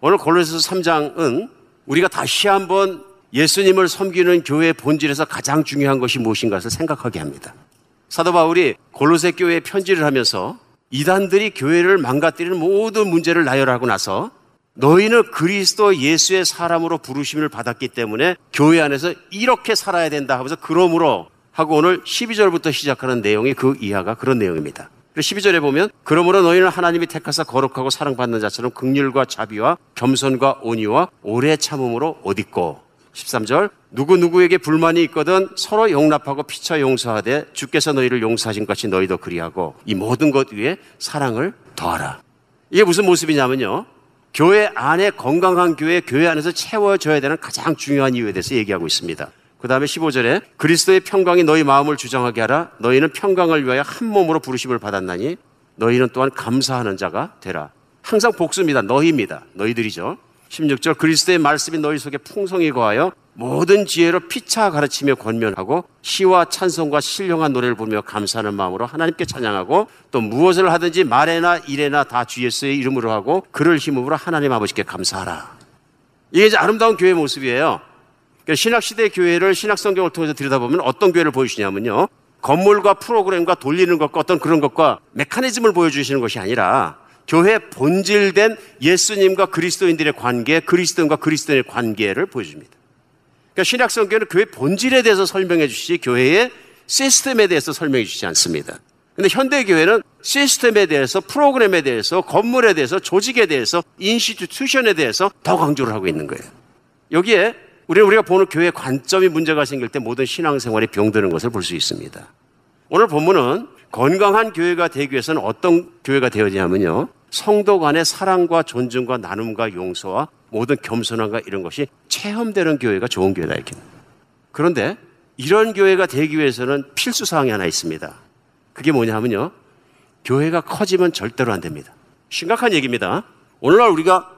오늘 골로새서 3장은 우리가 다시 한번 예수님을 섬기는 교회의 본질에서 가장 중요한 것이 무엇인가를 생각하게 합니다. 사도 바울이 골로새 교회에 편지를 하면서 이단들이 교회를 망가뜨리는 모든 문제를 나열하고 나서 너희는 그리스도 예수의 사람으로 부르심을 받았기 때문에 교회 안에서 이렇게 살아야 된다 하면서 그러므로 하고 오늘 12절부터 시작하는 내용이 그 이하가 그런 내용입니다. 12절에 보면 그러므로 너희는 하나님이 택하사 거룩하고 사랑받는 자처럼 극률과 자비와 겸손과 온유와 오래 참음으로 옷 입고 13절 누구 누구에게 불만이 있거든 서로 용납하고 피차 용서하되 주께서 너희를 용서하신 것이 너희도 그리하고 이 모든 것 위에 사랑을 더하라. 이게 무슨 모습이냐면요. 교회 안에 건강한 교회, 교회 안에서 채워져야 되는 가장 중요한 이유에 대해서 얘기하고 있습니다. 그 다음에 15절에 그리스도의 평강이 너희 마음을 주장하게 하라. 너희는 평강을 위하여 한 몸으로 부르심을 받았나니 너희는 또한 감사하는 자가 되라. 항상 복수입니다. 너희입니다. 너희들이죠. 16절 그리스도의 말씀이 너희 속에 풍성히 거하여 모든 지혜로 피차 가르치며 권면하고 시와 찬송과 신령한 노래를 부르며 감사하는 마음으로 하나님께 찬양하고 또 무엇을 하든지 말에나 일에나 다 주 예수의 이름으로 하고 그를 힘으로 하나님 아버지께 감사하라. 이게 이제 아름다운 교회 모습이에요. 그러니까 신학시대 교회를 신학성경을 통해서 들여다보면 어떤 교회를 보여주냐면요. 건물과 프로그램과 돌리는 것과 어떤 그런 것과 메커니즘을 보여주시는 것이 아니라 교회 본질된 예수님과 그리스도인들의 관계, 그리스도인과 그리스도인의 관계를 보여줍니다. 그러니까 신약성경은 교회 본질에 대해서 설명해 주시지 교회의 시스템에 대해서 설명해 주시지 않습니다. 근데 현대 교회는 시스템에 대해서, 프로그램에 대해서, 건물에 대해서, 조직에 대해서, 인스티튜션에 대해서 더 강조를 하고 있는 거예요. 여기에 우리는 우리가 보는 교회 관점이 문제가 생길 때 모든 신앙생활이 병드는 것을 볼 수 있습니다. 오늘 본문은 건강한 교회가 되기 위해서는 어떤 교회가 되어야냐면요. 성도 간의 사랑과 존중과 나눔과 용서와 모든 겸손함과 이런 것이 체험되는 교회가 좋은 교회다 이렇게. 그런데 이런 교회가 되기 위해서는 필수 사항이 하나 있습니다. 그게 뭐냐면요. 교회가 커지면 절대로 안 됩니다. 심각한 얘기입니다. 오늘날 우리가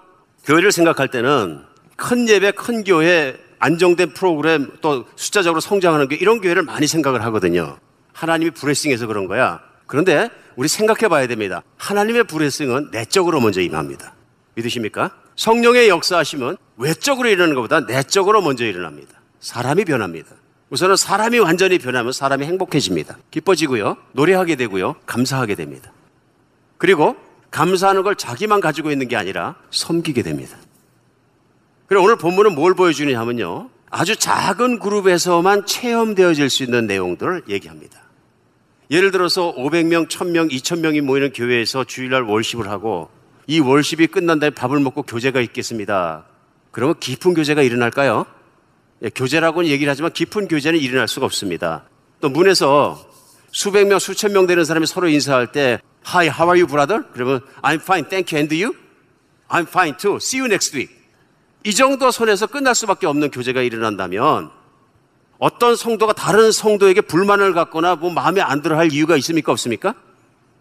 교회를 생각할 때는 큰 예배, 큰 교회, 안정된 프로그램, 또 숫자적으로 성장하는 게 이런 교회를 많이 생각을 하거든요. 하나님이 브레싱해서 그런 거야. 그런데 우리 생각해 봐야 됩니다. 하나님의 브레싱은 내적으로 먼저 임합니다. 믿으십니까? 성령의 역사하시면 외적으로 일어나는 것보다 내적으로 먼저 일어납니다. 사람이 변합니다. 우선은 사람이 완전히 변하면 사람이 행복해집니다. 기뻐지고요. 노래하게 되고요. 감사하게 됩니다. 그리고 감사하는 걸 자기만 가지고 있는 게 아니라 섬기게 됩니다. 그리고 오늘 본문은 뭘 보여주느냐 하면요. 아주 작은 그룹에서만 체험되어질 수 있는 내용들을 얘기합니다. 예를 들어서 500명, 1000명, 2000명이 모이는 교회에서 주일날 월십을 하고 이 월십이 끝난 다음에 밥을 먹고 교제가 있겠습니다. 그러면 깊은 교제가 일어날까요? 예, 교제라고는 얘기를 하지만 깊은 교제는 일어날 수가 없습니다. 또 문에서 수백 명, 수천 명 되는 사람이 서로 인사할 때 Hi, how are you, brother? 그러면 I'm fine, thank you, and you? I'm fine too. See you next week. 이 정도 선에서 끝날 수밖에 없는 교제가 일어난다면 어떤 성도가 다른 성도에게 불만을 갖거나 뭐 마음에 안 들어 할 이유가 있습니까? 없습니까?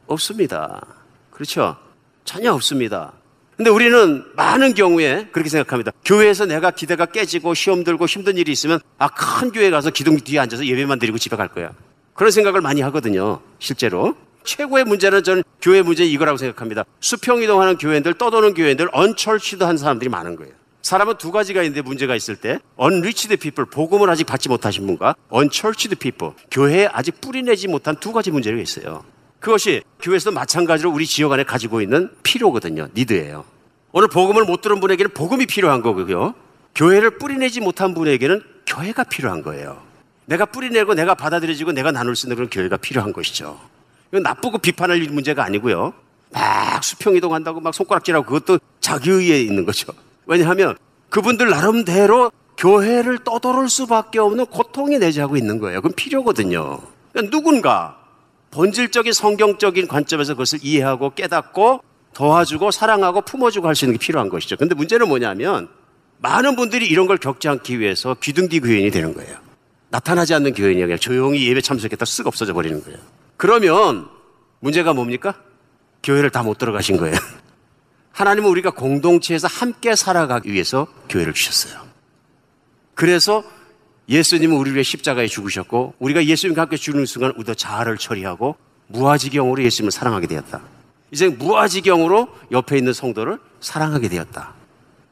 없습니다. 그렇죠? 전혀 없습니다. 근데 우리는 많은 경우에 그렇게 생각합니다. 교회에서 내가 기대가 깨지고 시험 들고 힘든 일이 있으면 아, 큰 교회 가서 기둥 뒤에 앉아서 예배만 드리고 집에 갈 거야. 그런 생각을 많이 하거든요. 실제로. 최고의 문제는 저는 교회 문제 이거라고 생각합니다. 수평 이동하는 교회들, 떠도는 교회들, 언철치도한 사람들이 많은 거예요. 사람은 두 가지가 있는데 문제가 있을 때 unreached people, 복음을 아직 받지 못하신 분과 unchurched people, 교회에 아직 뿌리내지 못한 두 가지 문제가 있어요. 그것이 교회에서 마찬가지로 우리 지역 안에 가지고 있는 필요거든요. 니드예요. 오늘 복음을 못 들은 분에게는 복음이 필요한 거고요. 교회를 뿌리내지 못한 분에게는 교회가 필요한 거예요. 내가 뿌리내고 내가 받아들여지고 내가 나눌 수 있는 그런 교회가 필요한 것이죠. 이건 나쁘고 비판할 문제가 아니고요. 막 수평 이동한다고 막 손가락질하고 그것도 자기 의에 있는 거죠. 왜냐하면 그분들 나름대로 교회를 떠돌을 수밖에 없는 고통이 내재하고 있는 거예요. 그건 필요거든요. 그러니까 누군가 본질적인 성경적인 관점에서 그것을 이해하고 깨닫고 도와주고 사랑하고 품어주고 할 수 있는 게 필요한 것이죠. 근데 문제는 뭐냐면 많은 분들이 이런 걸 겪지 않기 위해서 귀등기 교인이 되는 거예요. 나타나지 않는 교인이 아니라 조용히 예배 참석했다 쓱 없어져 버리는 거예요. 그러면 문제가 뭡니까? 교회를 다 못 들어가신 거예요. 하나님은 우리가 공동체에서 함께 살아가기 위해서 교회를 주셨어요. 그래서 예수님은 우리를 위해 십자가에 죽으셨고 우리가 예수님과 함께 죽는 순간 우리도 자아를 처리하고 무아지경으로 예수님을 사랑하게 되었다. 이제 무아지경으로 옆에 있는 성도를 사랑하게 되었다.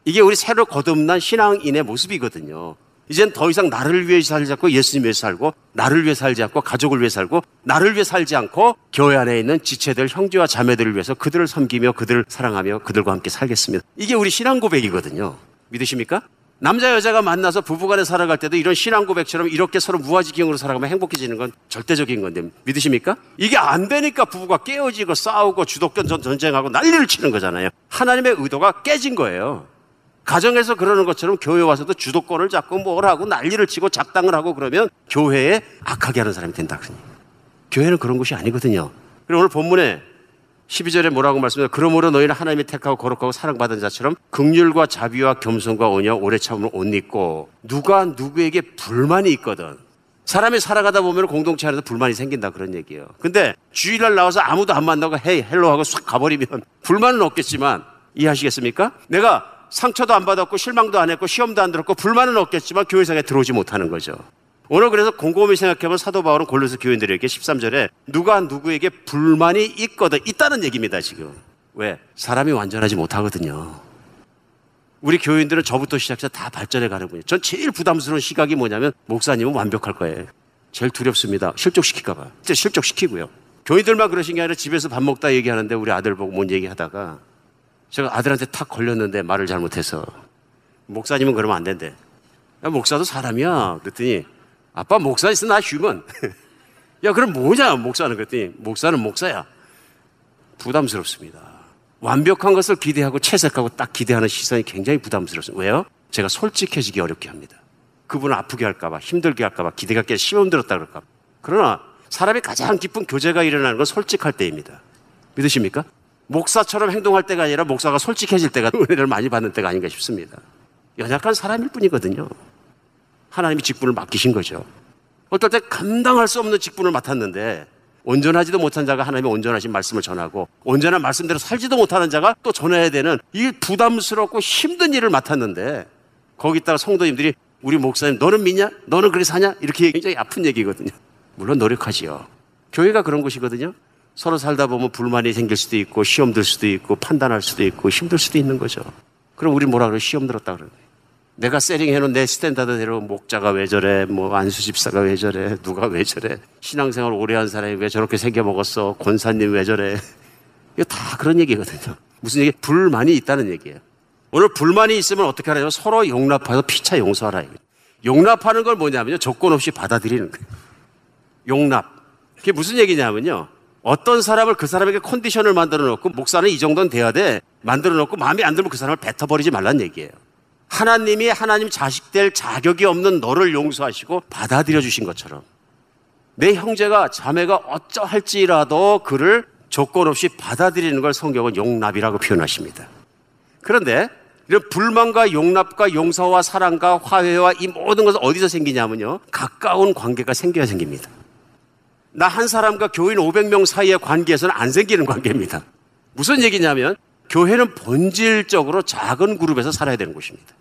이게 우리 새로 거듭난 신앙인의 모습이거든요. 이젠 더 이상 나를 위해 살지 않고 예수님 위해 살고 나를 위해 살지 않고 가족을 위해 살고 나를 위해 살지 않고 교회 안에 있는 지체들 형제와 자매들을 위해서 그들을 섬기며 그들을 사랑하며 그들과 함께 살겠습니다. 이게 우리 신앙 고백이거든요. 믿으십니까? 남자 여자가 만나서 부부간에 살아갈 때도 이런 신앙 고백처럼 이렇게 서로 무아지경으로 살아가면 행복해지는 건 절대적인 건데 믿으십니까? 이게 안 되니까 부부가 깨어지고 싸우고 주도권 전쟁하고 난리를 치는 거잖아요. 하나님의 의도가 깨진 거예요. 가정에서 그러는 것처럼 교회 와서도 주도권을 잡고 뭘 하고 난리를 치고 작당을 하고 그러면 교회에 악하게 하는 사람이 된다. 교회는 그런 곳이 아니거든요. 그리고 오늘 본문에 12절에 뭐라고 말씀해요? 그러므로 너희는 하나님이 택하고 거룩하고 사랑받은 자처럼 긍휼과 자비와 겸손과 온유 오래 참음을 옷 입고 누가 누구에게 불만이 있거든. 사람이 살아가다 보면 공동체 안에서 불만이 생긴다 그런 얘기예요. 근데 주일날 나와서 아무도 안 만나고 hey hello 하고 쑥 가버리면 [laughs] 불만은 없겠지만 이해하시겠습니까? 내가 상처도 안 받았고 실망도 안 했고 시험도 안 들었고 불만은 없겠지만 교회상에 들어오지 못하는 거죠. 오늘 그래서 곰곰이 생각해보면 사도 바울은 골로새 교인들에게 13절에 누가 누구에게 불만이 있거든. 있다는 얘기입니다 지금. 왜? 사람이 완전하지 못하거든요. 우리 교인들은 저부터 시작해서 다 발전해 가는 분이에요. 전 제일 부담스러운 시각이 뭐냐면 목사님은 완벽할 거예요. 제일 두렵습니다. 실족시킬까봐 진짜 실족시키고요. 교인들만 그러신 게 아니라 집에서 밥 먹다 얘기하는데 우리 아들 보고 뭔 얘기하다가 제가 아들한테 탁 걸렸는데 말을 잘못해서 목사님은 그러면 안 된대 야, 목사도 사람이야 그랬더니 아빠 목사 있어 나 휴먼. [laughs] 야 그럼 뭐냐 목사는 그랬더니 목사는 목사야. 부담스럽습니다. 완벽한 것을 기대하고 채색하고 딱 기대하는 시선이 굉장히 부담스럽습니다. 왜요? 제가 솔직해지기 어렵게 합니다. 그분을 아프게 할까봐 힘들게 할까봐 기대가 깨 시험 들었다 그럴까. 그러나 사람이 가장 깊은 교제가 일어나는 건 솔직할 때입니다. 믿으십니까? 목사처럼 행동할 때가 아니라 목사가 솔직해질 때가 [laughs] 은혜를 많이 받는 때가 아닌가 싶습니다. 연약한 사람일 뿐이거든요. 하나님이 직분을 맡기신 거죠. 어떨 때 감당할 수 없는 직분을 맡았는데 온전하지도 못한 자가 하나님의 온전하신 말씀을 전하고 온전한 말씀대로 살지도 못하는 자가 또 전해야 되는 이 부담스럽고 힘든 일을 맡았는데 거기다가 성도님들이 우리 목사님 너는 믿냐? 너는 그렇게 사냐? 이렇게 굉장히 아픈 얘기거든요. 물론 노력하지요. 교회가 그런 곳이거든요. 서로 살다 보면 불만이 생길 수도 있고 시험 들 수도 있고 판단할 수도 있고 힘들 수도 있는 거죠. 그럼 우리 뭐라 그래? 시험 들었다 그러네. 내가 세링해놓은 내 스탠다드대로 목자가 왜 저래, 뭐 안수집사가 왜 저래, 누가 왜 저래, 신앙생활 오래 한 사람이 왜 저렇게 생겨 먹었어, 권사님 왜 저래. 이거 다 그런 얘기거든요. 무슨 얘기? 불만이 있다는 얘기예요. 오늘 불만이 있으면 어떻게 하냐면 서로 용납해서 피차 용서하라. 용납하는 걸 뭐냐면요. 조건 없이 받아들이는 거예요. 용납. 그게 무슨 얘기냐면요. 어떤 사람을 그 사람에게 컨디션을 만들어 놓고 목사는 이 정도는 돼야 돼. 만들어 놓고 마음에 안 들면 그 사람을 뱉어버리지 말란 얘기예요. 하나님이 하나님 자식 될 자격이 없는 너를 용서하시고 받아들여 주신 것처럼 내 형제가 자매가 어쩌할지라도 그를 조건 없이 받아들이는 걸 성경은 용납이라고 표현하십니다. 그런데 이런 불만과 용납과 용서와 사랑과 화해와 이 모든 것은 어디서 생기냐면요. 가까운 관계가 생겨야 생깁니다. 나 한 사람과 교인 500명 사이의 관계에서는 안 생기는 관계입니다. 무슨 얘기냐면 교회는 본질적으로 작은 그룹에서 살아야 되는 곳입니다.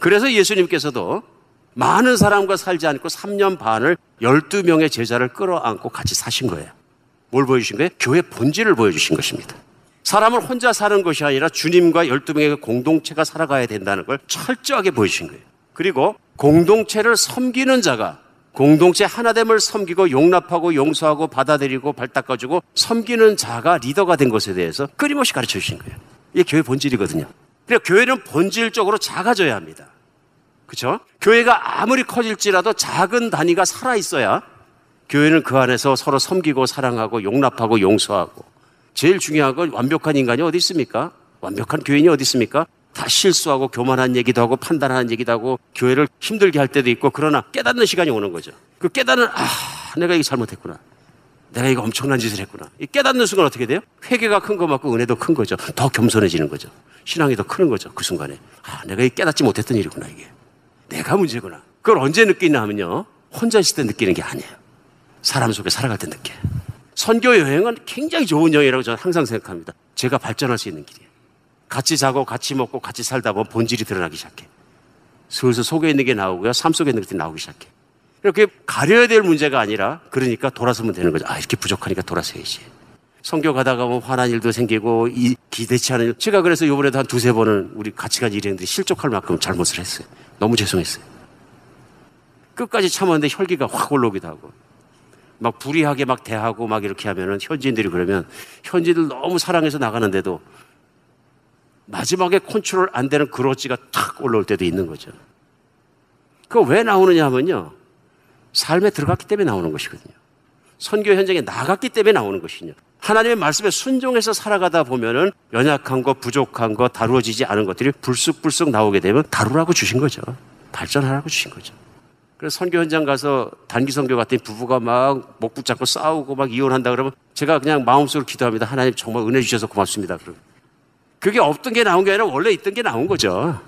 그래서 예수님께서도 많은 사람과 살지 않고 3년 반을 12명의 제자를 끌어안고 같이 사신 거예요. 뭘 보여주신 거예요? 교회 본질을 보여주신 것입니다. 사람을 혼자 사는 것이 아니라 주님과 12명의 공동체가 살아가야 된다는 걸 철저하게 보여주신 거예요. 그리고 공동체를 섬기는 자가 공동체 하나됨을 섬기고 용납하고 용서하고 받아들이고 발 닦아주고 섬기는 자가 리더가 된 것에 대해서 끊임없이 가르쳐 주신 거예요. 이게 교회 본질이거든요. 그러니까 교회는 본질적으로 작아져야 합니다. 그렇죠? 교회가 아무리 커질지라도 작은 단위가 살아 있어야 교회는 그 안에서 서로 섬기고 사랑하고 용납하고 용서하고 제일 중요한 건 완벽한 인간이 어디 있습니까? 완벽한 교인이 어디 있습니까? 다 실수하고 교만한 얘기도 하고 판단하는 얘기도 하고 교회를 힘들게 할 때도 있고 그러나 깨닫는 시간이 오는 거죠. 그 깨닫는 아 내가 이게 잘못했구나. 내가 이거 엄청난 짓을 했구나. 이 깨닫는 순간 어떻게 돼요? 회개가 큰 거 맞고 은혜도 큰 거죠. 더 겸손해지는 거죠. 신앙이 더 크는 거죠. 그 순간에. 아, 내가 이 깨닫지 못했던 일이구나, 이게. 내가 문제구나. 그걸 언제 느끼냐 하면요. 혼자 있을 때 느끼는 게 아니에요. 사람 속에 살아갈 때 느껴요. 선교 여행은 굉장히 좋은 여행이라고 저는 항상 생각합니다. 제가 발전할 수 있는 길이에요. 같이 자고 같이 먹고 같이 살다 보면 본질이 드러나기 시작해. 슬슬 속에 있는 게 나오고요. 삶 속에 있는 것들이 나오기 시작해. 이렇게 가려야 될 문제가 아니라 그러니까 돌아서면 되는 거죠. 아, 이렇게 부족하니까 돌아서야지. 성교 가다가 뭐 화난 일도 생기고 이 기대치 않은 일. 제가 그래서 이번에도 한 두세 번은 우리 같이 간 일행들이 실족할 만큼 잘못을 했어요. 너무 죄송했어요. 끝까지 참았는데 혈기가 확 올라오기도 하고 막 불의하게 막 대하고 막 이렇게 하면은 현지인들이 그러면 현지인들 너무 사랑해서 나가는데도 마지막에 컨트롤 안 되는 그로지가 탁 올라올 때도 있는 거죠. 그거 왜 나오느냐 하면요. 삶에 들어갔기 때문에 나오는 것이거든요. 선교 현장에 나갔기 때문에 나오는 것이냐. 하나님의 말씀에 순종해서 살아가다 보면은 연약한 거, 부족한 거, 다루어지지 않은 것들이 불쑥불쑥 나오게 되면 다루라고 주신 거죠. 발전하라고 주신 거죠. 그래서 선교 현장 가서 단기 선교 같은 부부가 막 목 붙잡고 싸우고 막 이혼한다 그러면 제가 그냥 마음속으로 기도합니다. 하나님 정말 은혜 주셔서 고맙습니다. 그럼 그게 없던 게 나온 게 아니라 원래 있던 게 나온 거죠.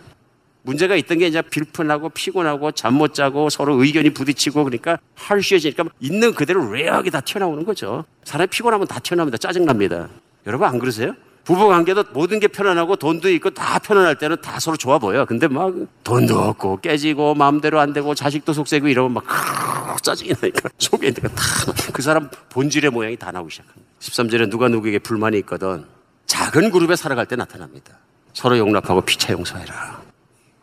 문제가 있던 게 이제 배고프고 피곤하고 잠 못 자고 서로 의견이 부딪히고 그러니까 harsh해지니까 있는 그대로 rare하게 다 튀어나오는 거죠. 사람이 피곤하면 다 튀어나옵니다. 짜증납니다. 여러분 안 그러세요? 부부 관계도 모든 게 편안하고 돈도 있고 다 편안할 때는 다 서로 좋아 보여. 근데 막 돈도 없고 깨지고 마음대로 안 되고 자식도 속세고 이러면 막 [laughs] 짜증이 나니까 속에 있는 다그 사람 본질의 모양이 다 나오기 시작합니다. 13절에 누가 누구에게 불만이 있거든 작은 그룹에 살아갈 때 나타납니다. 서로 용납하고 피차 용서해라.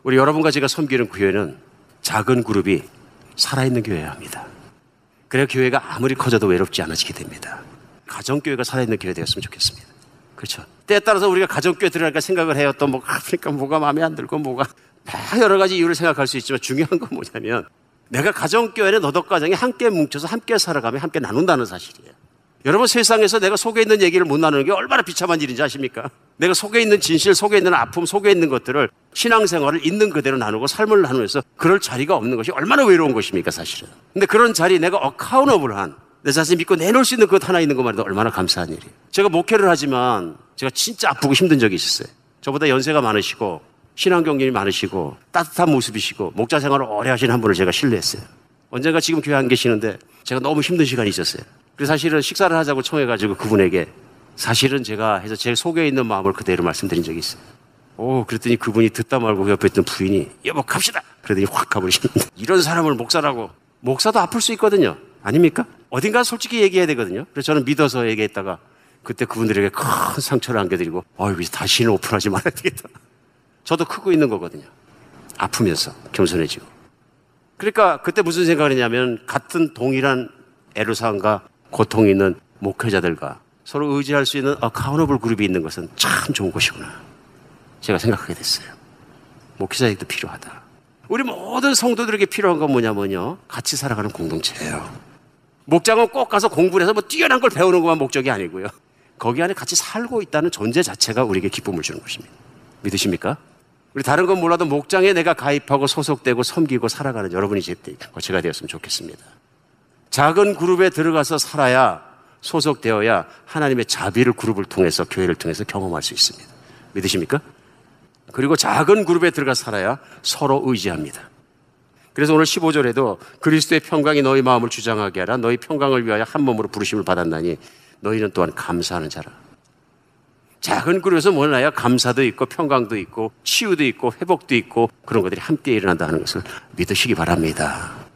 우리 여러분과 제가 섬기는 교회는 작은 그룹이 살아있는 교회여야 합니다. 그래야 교회가 아무리 커져도 외롭지 않아지게 됩니다. 가정교회가 살아있는 교회 되었으면 좋겠습니다. 그렇죠. 때에 따라서 우리가 가정교회 들어갈까 생각을 해요. 또 뭐, 그러니까 뭐가 마음에 안 들고 뭐가 다 여러 가지 이유를 생각할 수 있지만 중요한 건 뭐냐면 내가 가정교회는 너덕 가정이 함께 뭉쳐서 함께 살아가며 함께 나눈다는 사실이에요. 여러분 세상에서 내가 속에 있는 얘기를 못 나누는 게 얼마나 비참한 일인지 아십니까? 내가 속에 있는 진실, 속에 있는 아픔, 속에 있는 것들을 신앙생활을 있는 그대로 나누고 삶을 나누면서 그럴 자리가 없는 것이 얼마나 외로운 것입니까, 사실은. 근데 그런 자리 내가 어카운업을 한내 자신 믿고 내놓을 수 있는 것 하나 있는 것만 해도 얼마나 감사한 일이에요. 제가 목회를 하지만 제가 진짜 아프고 힘든 적이 있었어요. 저보다 연세가 많으시고 신앙 경륜이 많으시고 따뜻한 모습이시고 목자 생활을 오래 하신 한 분을 제가 신뢰했어요. 언젠가 지금 교회 안 계시는데 제가 너무 힘든 시간이 있었어요. 그래서 사실은 식사를 하자고 청해가지고 그분에게 사실은 제가 해서 제 속에 있는 마음을 그대로 말씀드린 적이 있어요. 오, 그랬더니 그분이 듣다 말고 그 옆에 있던 부인이 여보 갑시다. 그러더니 확 가버리시는데 [laughs] 이런 사람을 목사라고 목사도 아플 수 있거든요. 아닙니까? 어딘가 솔직히 얘기해야 되거든요. 그래서 저는 믿어서 얘기했다가 그때 그분들에게 큰 상처를 안겨드리고 어, 여기서 다시는 오픈하지 말아야 되겠다. 저도 크고 있는 거거든요. 아프면서 겸손해지고. 그러니까 그때 무슨 생각을 했냐면 같은 동일한 애로사항과 고통이 있는 목회자들과 서로 의지할 수 있는 어카운터블 그룹이 있는 것은 참 좋은 것이구나. 제가 생각하게 됐어요. 목회자에게도 필요하다. 우리 모든 성도들에게 필요한 건 뭐냐면요. 같이 살아가는 공동체예요. 목장은 꼭 가서 공부를 해서 뭐 뛰어난 걸 배우는 것만 목적이 아니고요. 거기 안에 같이 살고 있다는 존재 자체가 우리에게 기쁨을 주는 것입니다. 믿으십니까? 우리 다른 건 몰라도 목장에 내가 가입하고 소속되고 섬기고 살아가는 여러분이 제가 되었으면 좋겠습니다. 작은 그룹에 들어가서 살아야 소속되어야 하나님의 자비를 그룹을 통해서 교회를 통해서 경험할 수 있습니다. 믿으십니까? 그리고 작은 그룹에 들어가 살아야 서로 의지합니다. 그래서 오늘 15절에도 그리스도의 평강이 너희 마음을 주장하게 하라 너희 평강을 위하여 한 몸으로 부르심을 받았나니 너희는 또한 감사하는 자라. 작은 그룹에서 뭐나야 감사도 있고 평강도 있고 치유도 있고 회복도 있고 그런 것들이 함께 일어난다는 것을 믿으시기 바랍니다.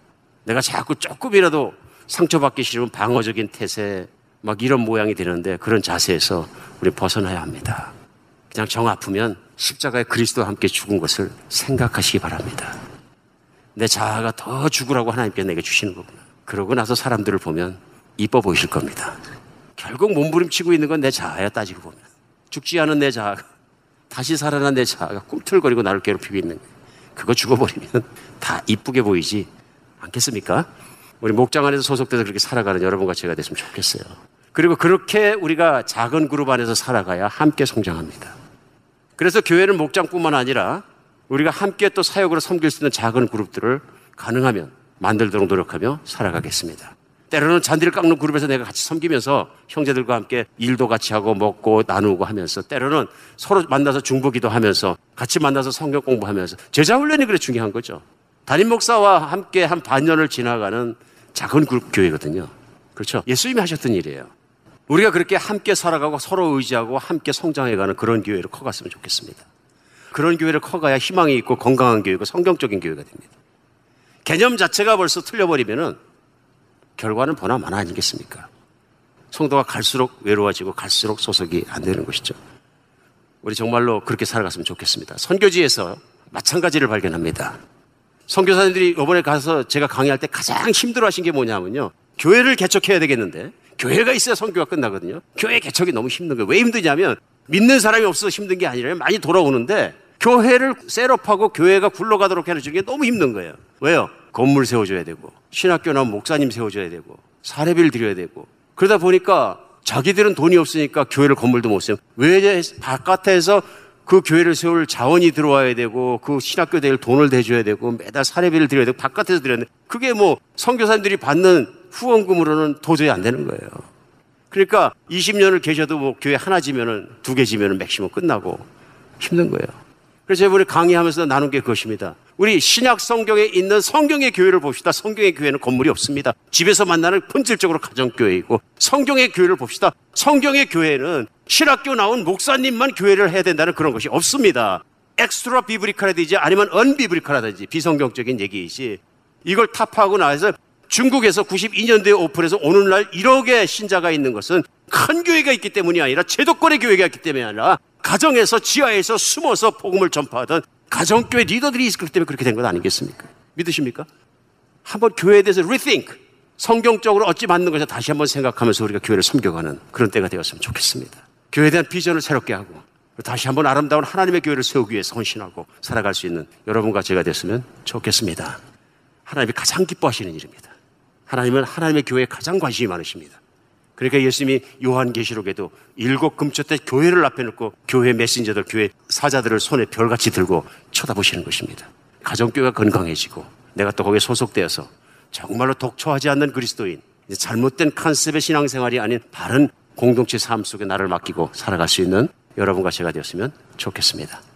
내가 자꾸 조금이라도 상처받기 싫으면 방어적인 태세 막 이런 모양이 되는데 그런 자세에서 우리 벗어나야 합니다. 그냥 정 아프면 십자가에 그리스도와 함께 죽은 것을 생각하시기 바랍니다. 내 자아가 더 죽으라고 하나님께 내게 주시는 거구나. 그러고 나서 사람들을 보면 이뻐 보이실 겁니다. 결국 몸부림치고 있는 건 내 자아야 따지고 보면. 죽지 않은 내 자아가 다시 살아난 내 자아가 꿈틀거리고 나를 괴롭히고 있는 거예요. 그거 죽어버리면 다 이쁘게 보이지 않겠습니까? 우리 목장 안에서 소속돼서 그렇게 살아가는 여러분과 제가 됐으면 좋겠어요. 그리고 그렇게 우리가 작은 그룹 안에서 살아가야 함께 성장합니다. 그래서 교회는 목장뿐만 아니라 우리가 함께 또 사역으로 섬길 수 있는 작은 그룹들을 가능하면 만들도록 노력하며 살아가겠습니다. 때로는 잔디를 깎는 그룹에서 내가 같이 섬기면서 형제들과 함께 일도 같이 하고 먹고 나누고 하면서 때로는 서로 만나서 중보기도 하면서 같이 만나서 성경 공부하면서 제자 훈련이 그래 중요한 거죠. 담임 목사와 함께 한 반년을 지나가는 작은 그룹 교회거든요. 그렇죠? 예수님이 하셨던 일이에요. 우리가 그렇게 함께 살아가고 서로 의지하고 함께 성장해가는 그런 교회로 커갔으면 좋겠습니다. 그런 교회를 커가야 희망이 있고 건강한 교회고 성경적인 교회가 됩니다. 개념 자체가 벌써 틀려버리면은 결과는 보나마나 아니겠습니까? 성도가 갈수록 외로워지고 갈수록 소속이 안 되는 것이죠. 우리 정말로 그렇게 살아갔으면 좋겠습니다. 선교지에서 마찬가지를 발견합니다. 선교사님들이 이번에 가서 제가 강의할 때 가장 힘들어하신 게 뭐냐면요. 교회를 개척해야 되겠는데 교회가 있어야 선교가 끝나거든요. 교회 개척이 너무 힘든 거예요. 왜 힘드냐면 믿는 사람이 없어서 힘든 게 아니라 많이 돌아오는데 교회를 set up하고 교회가 굴러가도록 해주는 게 너무 힘든 거예요. 왜요? 건물 세워줘야 되고 신학교 나면 목사님 세워줘야 되고 사례비를 드려야 되고 그러다 보니까 자기들은 돈이 없으니까 교회를 건물도 못 세워. 왜 바깥에서 그 교회를 세울 자원이 들어와야 되고 그 신학교 대일 돈을 대줘야 되고 매달 사례비를 드려야 되고 바깥에서 드려야 되고 그게 뭐 선교사님들이 받는 후원금으로는 도저히 안 되는 거예요. 그러니까 20년을 계셔도 뭐 교회 하나 지면은 두 개 지면은 maximum 끝나고 힘든 거예요. 그래서 이번에 강의하면서 나눈 게 그것입니다. 우리 신약 성경에 있는 성경의 교회를 봅시다. 성경의 교회는 건물이 없습니다. 집에서 만나는 본질적으로 가정교회이고 성경의 교회를 봅시다. 성경의 교회는 신학교 나온 목사님만 교회를 해야 된다는 그런 것이 없습니다. extra biblical이라든지 아니면 unbiblical이라든지 비성경적인 얘기이지 이걸 타파하고 나서 중국에서 92년도에 오픈해서 오늘날 1억의 신자가 있는 것은 큰 교회가 있기 때문이 아니라 제도권의 교회가 있기 때문이 아니라 가정에서 지하에서 숨어서 복음을 전파하던 가정교회 리더들이 있기 때문에 그렇게 된 것 아니겠습니까? 믿으십니까? 한번 교회에 대해서 rethink, 성경적으로 어찌 맞는 것을 다시 한번 생각하면서 우리가 교회를 섬겨가는 그런 때가 되었으면 좋겠습니다. 교회에 대한 비전을 새롭게 하고 다시 한번 아름다운 하나님의 교회를 세우기 위해서 헌신하고 살아갈 수 있는 여러분과 제가 됐으면 좋겠습니다. 하나님이 가장 기뻐하시는 일입니다. 하나님은 하나님의 교회에 가장 관심이 많으십니다. 그러니까 예수님이 요한계시록에도 일곱 금초 때 교회를 앞에 놓고 교회 메신저들, 교회 사자들을 손에 별같이 들고 쳐다보시는 것입니다. 가정교회가 건강해지고 내가 또 거기에 소속되어서 정말로 독초하지 않는 그리스도인, 잘못된 컨셉의 신앙생활이 아닌 바른 공동체 삶 속에 나를 맡기고 살아갈 수 있는 여러분과 제가 되었으면 좋겠습니다.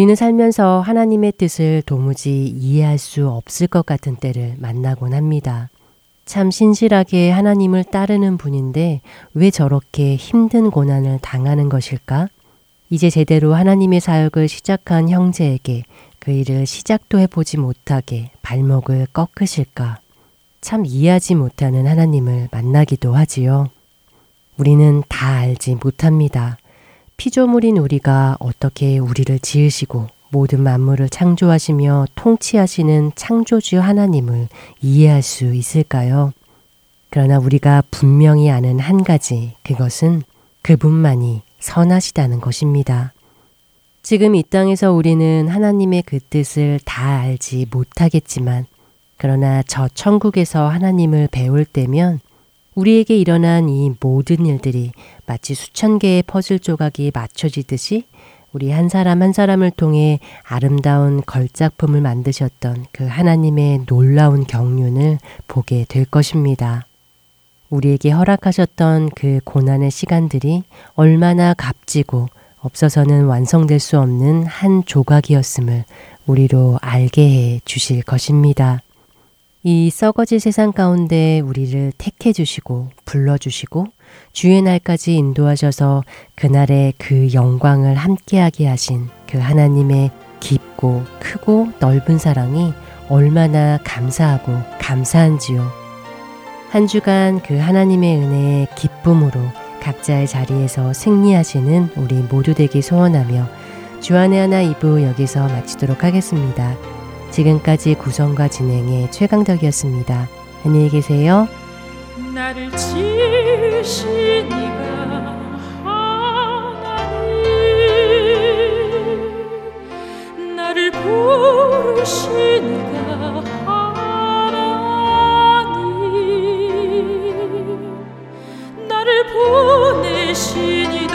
우리는 살면서 하나님의 뜻을 도무지 이해할 수 없을 것 같은 때를 만나곤 합니다. 참 신실하게 하나님을 따르는 분인데 왜 저렇게 힘든 고난을 당하는 것일까? 이제 제대로 하나님의 사역을 시작한 형제에게 그 일을 시작도 해보지 못하게 발목을 꺾으실까? 참 이해하지 못하는 하나님을 만나기도 하지요. 우리는 다 알지 못합니다. 피조물인 우리가 어떻게 우리를 지으시고 모든 만물을 창조하시며 통치하시는 창조주 하나님을 이해할 수 있을까요? 그러나 우리가 분명히 아는 한 가지, 그것은 그분만이 선하시다는 것입니다. 지금 이 땅에서 우리는 하나님의 그 뜻을 다 알지 못하겠지만, 그러나 저 천국에서 하나님을 배울 때면 우리에게 일어난 이 모든 일들이 마치 수천 개의 퍼즐 조각이 맞춰지듯이 우리 한 사람 한 사람을 통해 아름다운 걸작품을 만드셨던 그 하나님의 놀라운 경륜을 보게 될 것입니다. 우리에게 허락하셨던 그 고난의 시간들이 얼마나 값지고 없어서는 완성될 수 없는 한 조각이었음을 우리로 알게 해 주실 것입니다. 이 썩어질 세상 가운데 우리를 택해 주시고 불러 주시고 주의 날까지 인도하셔서 그날의 그 영광을 함께하게 하신 그 하나님의 깊고 크고 넓은 사랑이 얼마나 감사하고 감사한지요. 한 주간 그 하나님의 은혜의 기쁨으로 각자의 자리에서 승리하시는 우리 모두 되기 소원하며 주안의 하나 2부 여기서 마치도록 하겠습니다. 지금까지 구성과 진행의 최강덕이었습니다. 안녕히 계세요. 나를 지으신 이가 하나님. 나를 부르신 이가 하나님. 나를 보내신 이도